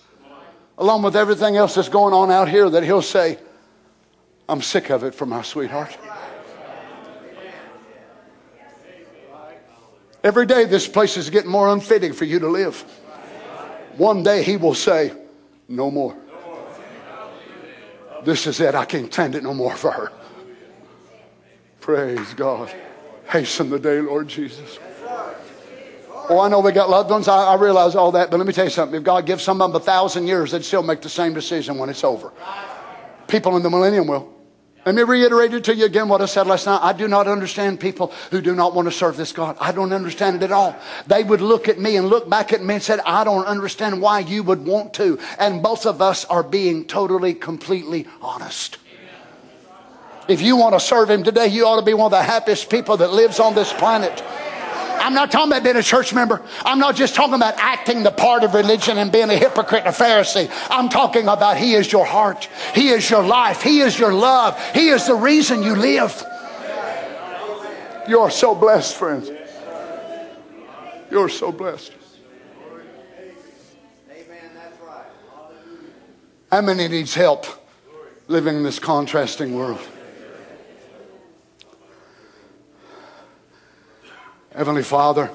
along with everything else that's going on out here, that he'll say, I'm sick of it for my sweetheart. Every day, this place is getting more unfitting for you to live. One day, he will say, No more. This is it. I can't stand it no more for her. Praise God. Hasten the day, Lord Jesus. Oh, I know we got loved ones. I, I, realize all that. But let me tell you something. If God gives some of them a thousand years, they'd still make the same decision when it's over. People in the millennium will. Let me reiterate it to you again what I said last night. I do not understand people who do not want to serve this God. I don't understand it at all. They would look at me and look back at me and said, I don't understand why you would want to. And both of us are being totally, completely honest. If you want to serve him today, you ought to be one of the happiest people that lives on this planet. I'm not talking about being a church member. I'm not just talking about acting the part of religion and being a hypocrite and a Pharisee. I'm talking about He is your heart. He is your life. He is your love. He is the reason you live. You are so blessed, friends. You're so blessed. How many needs help living in this contrasting world? Heavenly Father,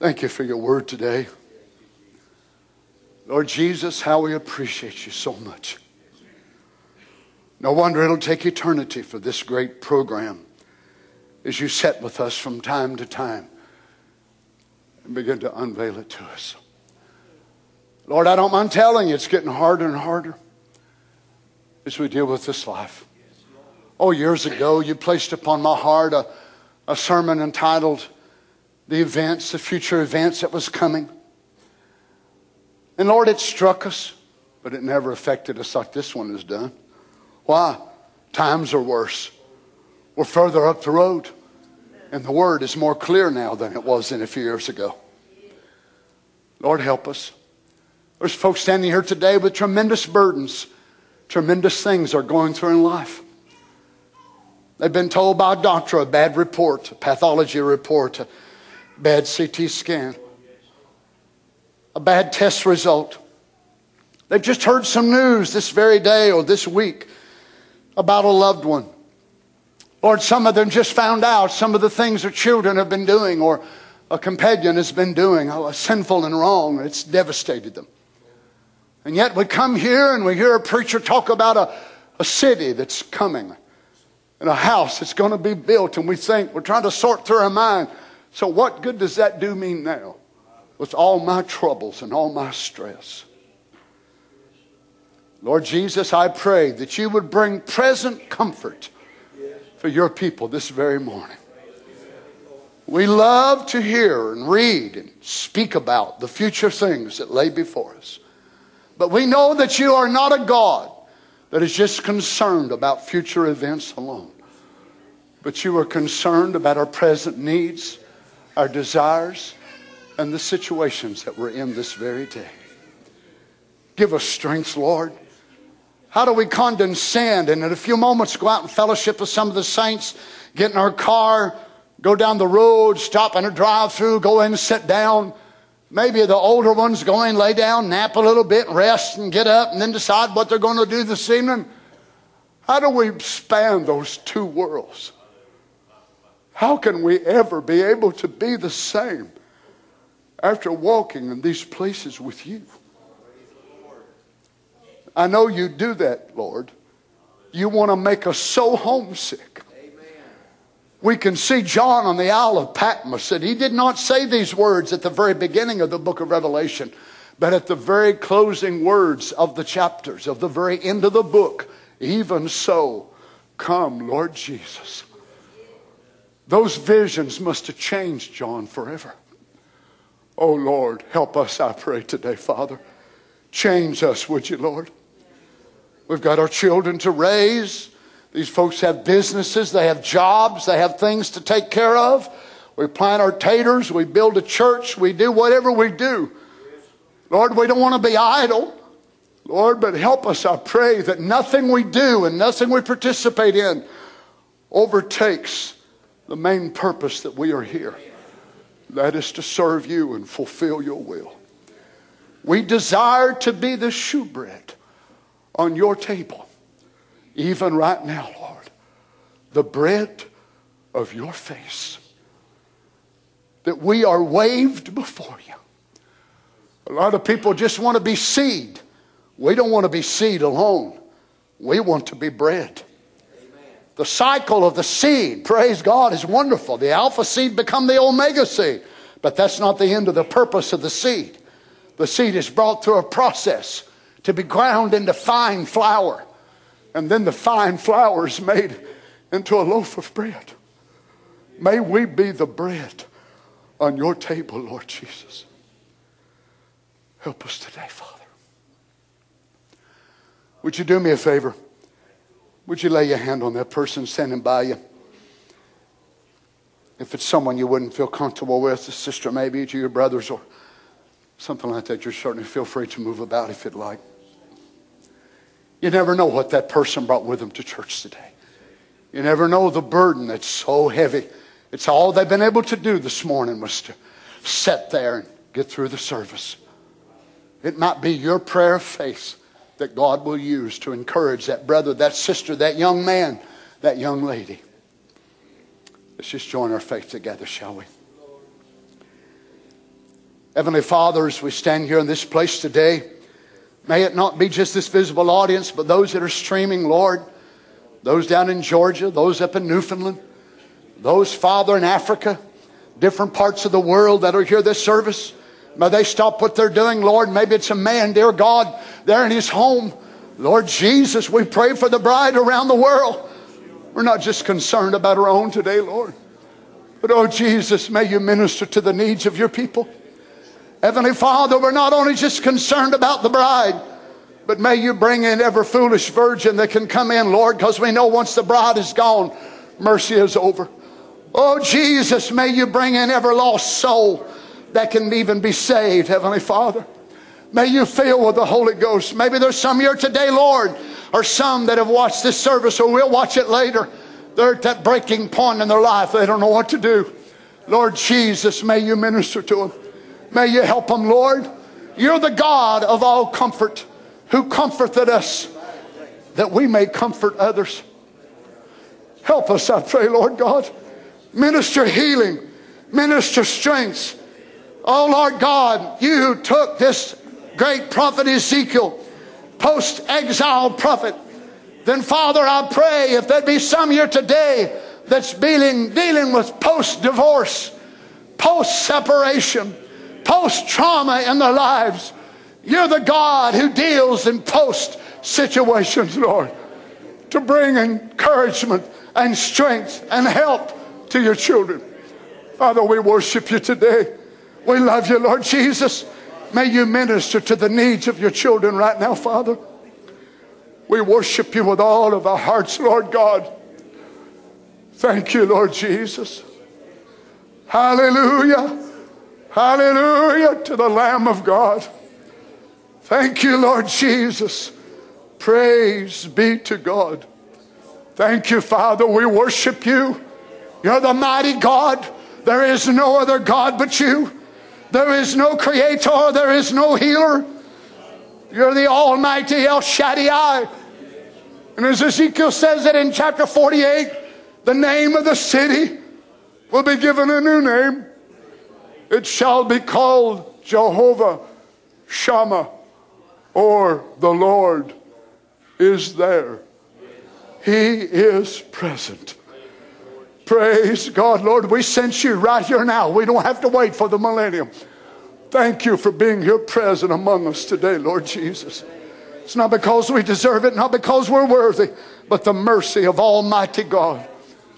thank you for your word today. Lord Jesus, how we appreciate you so much. No wonder it'll take eternity for this great program as you set with us from time to time and begin to unveil it to us. Lord, I don't mind telling you, it's getting harder and harder as we deal with this life. Oh, years ago, you placed upon my heart a a sermon entitled The Events, the Future Events that was coming. And Lord, it struck us, but it never affected us like this one has done. Why? Times are worse. We're further up the road, and the word is more clear now than it was in a few years ago. Lord, help us. There's folks standing here today with tremendous burdens, tremendous things are going through in life. They've been told by a doctor a bad report, a pathology report, a bad CT scan, a bad test result. They've just heard some news this very day or this week about a loved one. Lord, some of them just found out some of the things their children have been doing or a companion has been doing, oh, sinful and wrong. It's devastated them. And yet we come here and we hear a preacher talk about a, a city that's coming and a house that's going to be built. And we think we're trying to sort through our mind. So, what good does that do me now with all my troubles and all my stress? Lord Jesus, I pray that you would bring present comfort for your people this very morning. We love to hear and read and speak about the future things that lay before us. But we know that you are not a God that is just concerned about future events alone, but you are concerned about our present needs, our desires, and the situations that we're in this very day. Give us strength, Lord. How do we condescend and in a few moments go out and fellowship with some of the saints, get in our car, go down the road, stop in a drive through, go in and sit down. Maybe the older ones go in, lay down, nap a little bit, rest, and get up, and then decide what they're going to do this evening. How do we span those two worlds? How can we ever be able to be the same after walking in these places with you? I know you do that, Lord. You want to make us so homesick. We can see John on the Isle of Patmos, and he did not say these words at the very beginning of the book of Revelation, but at the very closing words of the chapters, of the very end of the book. Even so, come, Lord Jesus. Those visions must have changed John forever. Oh, Lord, help us, I pray today, Father. Change us, would you, Lord? We've got our children to raise. These folks have businesses, they have jobs, they have things to take care of. We plant our taters, we build a church, we do whatever we do. Lord, we don't want to be idle. Lord, but help us, I pray, that nothing we do and nothing we participate in overtakes the main purpose that we are here. That is to serve you and fulfill your will. We desire to be the shewbread on your table, even right now, Lord, the bread of your face, that we are waved before you. A lot of people just want to be seed. We don't want to be seed alone. We want to be bread. The cycle of the seed, praise God, is wonderful. The alpha seed become the omega seed. But that's not the end of the purpose of the seed. The seed is brought through a process to be ground into fine flour. And then the fine flour is made into a loaf of bread. May we be the bread on your table, Lord Jesus. Help us today, Father. Would you do me a favor? Would you lay your hand on that person standing by you? If it's someone you wouldn't feel comfortable with, a sister maybe, to your brothers or something like that, you're certainly feel free to move about if you'd like. You never know what that person brought with them to church today. You never know the burden that's so heavy. It's all they've been able to do this morning was to sit there and get through the service. It might be your prayer of faith that God will use to encourage that brother, that sister, that young man, that young lady. Let's just join our faith together, shall we? Heavenly Father, as we stand here in this place today, May it not be just this visible audience, but those that are streaming, Lord, those down in Georgia, those up in Newfoundland, those, Father, in Africa, different parts of the world that are here this service. May they stop what they're doing, Lord. Maybe it's a man, dear God, there in his home. Lord Jesus, we pray for the bride around the world. We're not just concerned about our own today, Lord. But oh, Jesus, may you minister to the needs of your people. Heavenly Father, we're not only just concerned about the bride, but may you bring in every foolish virgin that can come in, Lord, because we know once the bride is gone, mercy is over. Oh, Jesus, may you bring in every lost soul that can even be saved, Heavenly Father. May you fill with the Holy Ghost. Maybe there's some here today, Lord, or some that have watched this service or will watch it later. They're at that breaking point in their life. They don't know what to do. Lord Jesus, may you minister to them. May you help them, Lord. You're the God of all comfort who comforted us that we may comfort others. Help us, I pray, Lord God. Minister healing, minister strength. Oh, Lord God, you who took this great prophet Ezekiel, post exile prophet. Then, Father, I pray if there be some here today that's dealing, dealing with post divorce, post separation, post trauma in their lives, you're the God who deals in post situations, Lord, to bring encouragement and strength and help to your children. Father, we worship you today. We love you, Lord Jesus. May you minister to the needs of your children right now, Father. We worship you with all of our hearts, Lord God. Thank you, Lord Jesus. Hallelujah. Hallelujah to the Lamb of God. Thank you, Lord Jesus. Praise be to God. Thank you, Father. We worship you. You're the mighty God. There is no other God but you. There is no creator. There is no healer. You're the almighty El Shaddai. And as Ezekiel says it in chapter 48, the name of the city will be given a new name. It shall be called Jehovah Shammah or the Lord is there. He is present. Praise God, Lord. We sense you right here now. We don't have to wait for the millennium. Thank you for being here present among us today, Lord Jesus. It's not because we deserve it, not because we're worthy, but the mercy of Almighty God.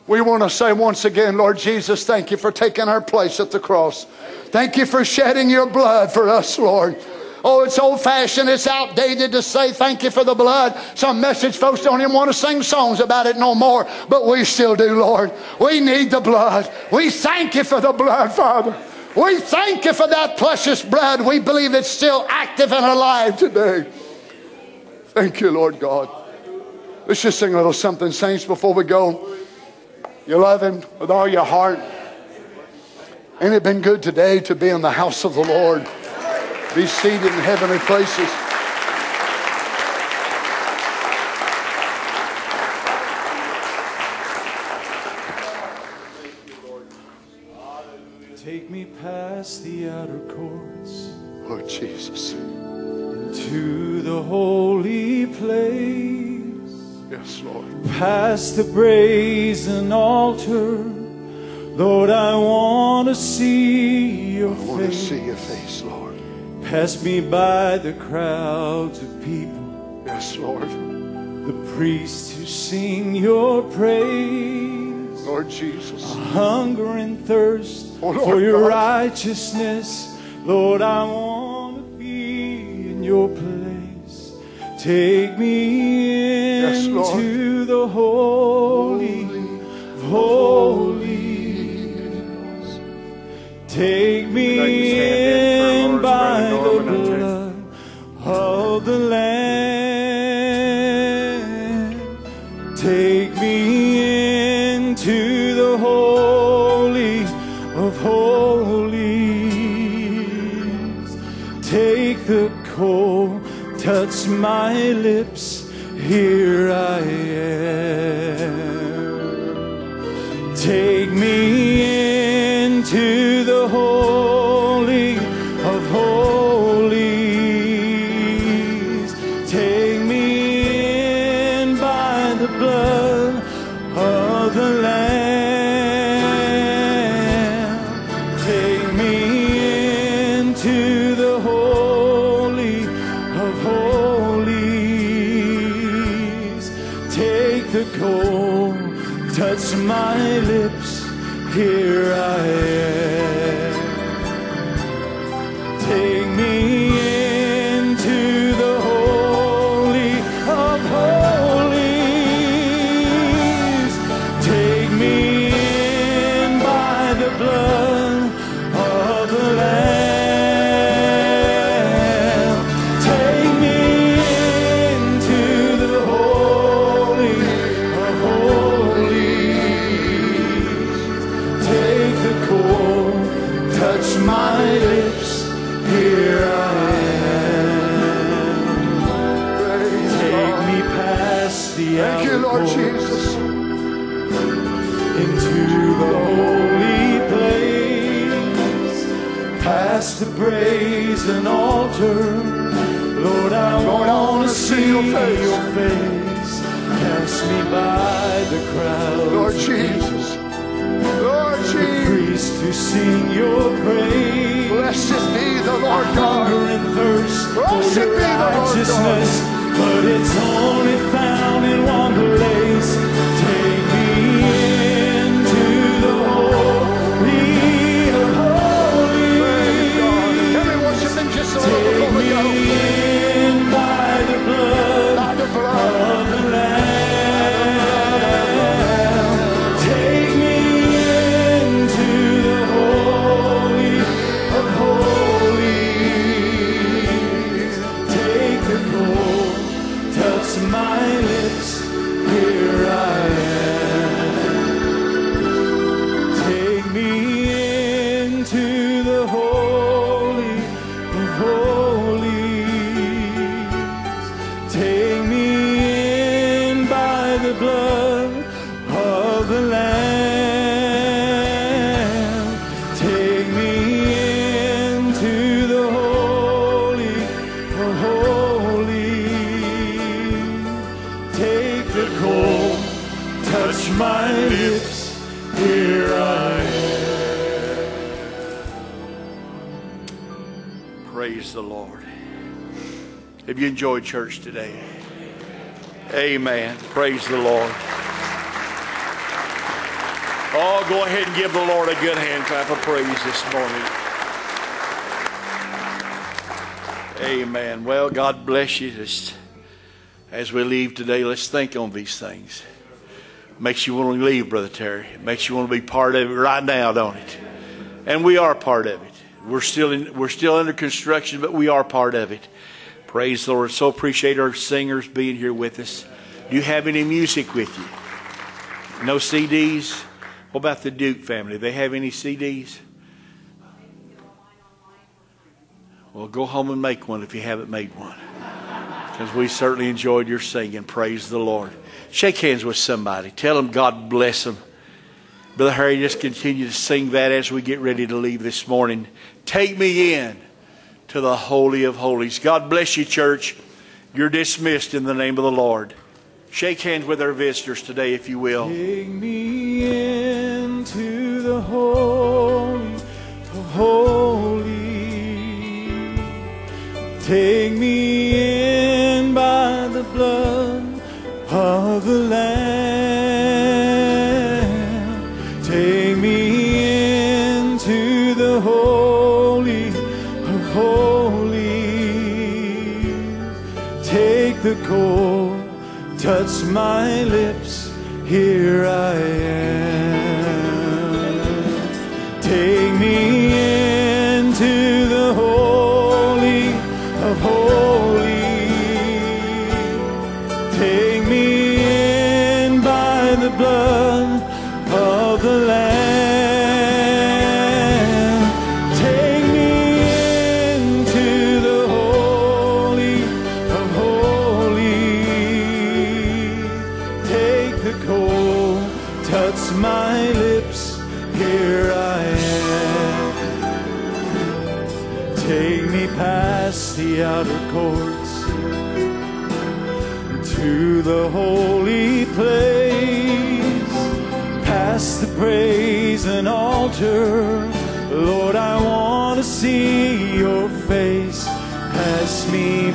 We want to say once again, Lord Jesus, thank you for taking our place at the cross. Thank you for shedding your blood for us, Lord. Oh, it's old fashioned, it's outdated to say thank you for the blood. Some message folks don't even want to sing songs about it no more, but we still do, Lord. We need the blood. We thank you for the blood, Father. We thank you for that precious blood. We believe it's still active and alive today. Thank you, Lord God. Let's just sing a little something, saints, before we go. You love Him with all your heart. Ain't it been good today to be in the house of the Lord? Be seated in heavenly places. Take me past the outer courts Lord Jesus. to the holy place, Yes, Lord. past the brazen altar. Lord, I want to see your I want to face. see your face, Lord. Pass me by the crowds of people, Yes, Lord. the priests who sing your praise. Lord Jesus. hunger and thirst Oh, for your God. righteousness. Lord, I want to be in your place. Take me Yes, Lord. into the holy of holies. Take me like to stand in in for Lord's by the blood of the Lamb. Take me into the holy of holies. Take the coal, touch my lips. Here I am. Take me brazen altar. Lord, I Lord, want wanna see your your face. face. Pass me by the crowd. Lord Jesus. Lord Jesus. Priest to sing your praise. Blessed be the Lord Hunger God. and thirst for Blessed your the Lord righteousness, but it's only found in one place. Church today? Amen. Praise the Lord. Oh, go ahead and give the Lord a good hand clap of praise this morning. Amen. Well, God bless you. Just as we leave today, let's think on these things. Makes you want to leave, Brother Terry. Makes you want to be part of it right now, don't it? And we are part of it. We're still in, we're still under construction, but we are part of it. Praise the Lord. So appreciate our singers being here with us. Do you have any music with you? No CDs? What about the Duke family? They have any CDs? Well, go home and make one if you haven't made one. Because we certainly enjoyed your singing. Praise the Lord. Shake hands with somebody. Tell them God bless them. Brother Harry, just continue to sing that as we get ready to leave this morning. Take me in to the Holy of Holies. God bless you, church. You're dismissed in the name of the Lord. Shake hands with our visitors today, if you will. Take me into the holy of holies. Take me in by the blood of the Lamb. Touch my lips. Here I am.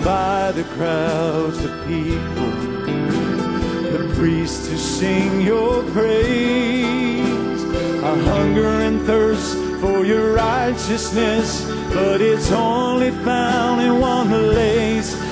By the crowds of people, the priests to sing your praise. I hunger and thirst for your righteousness, but it's only found in one place.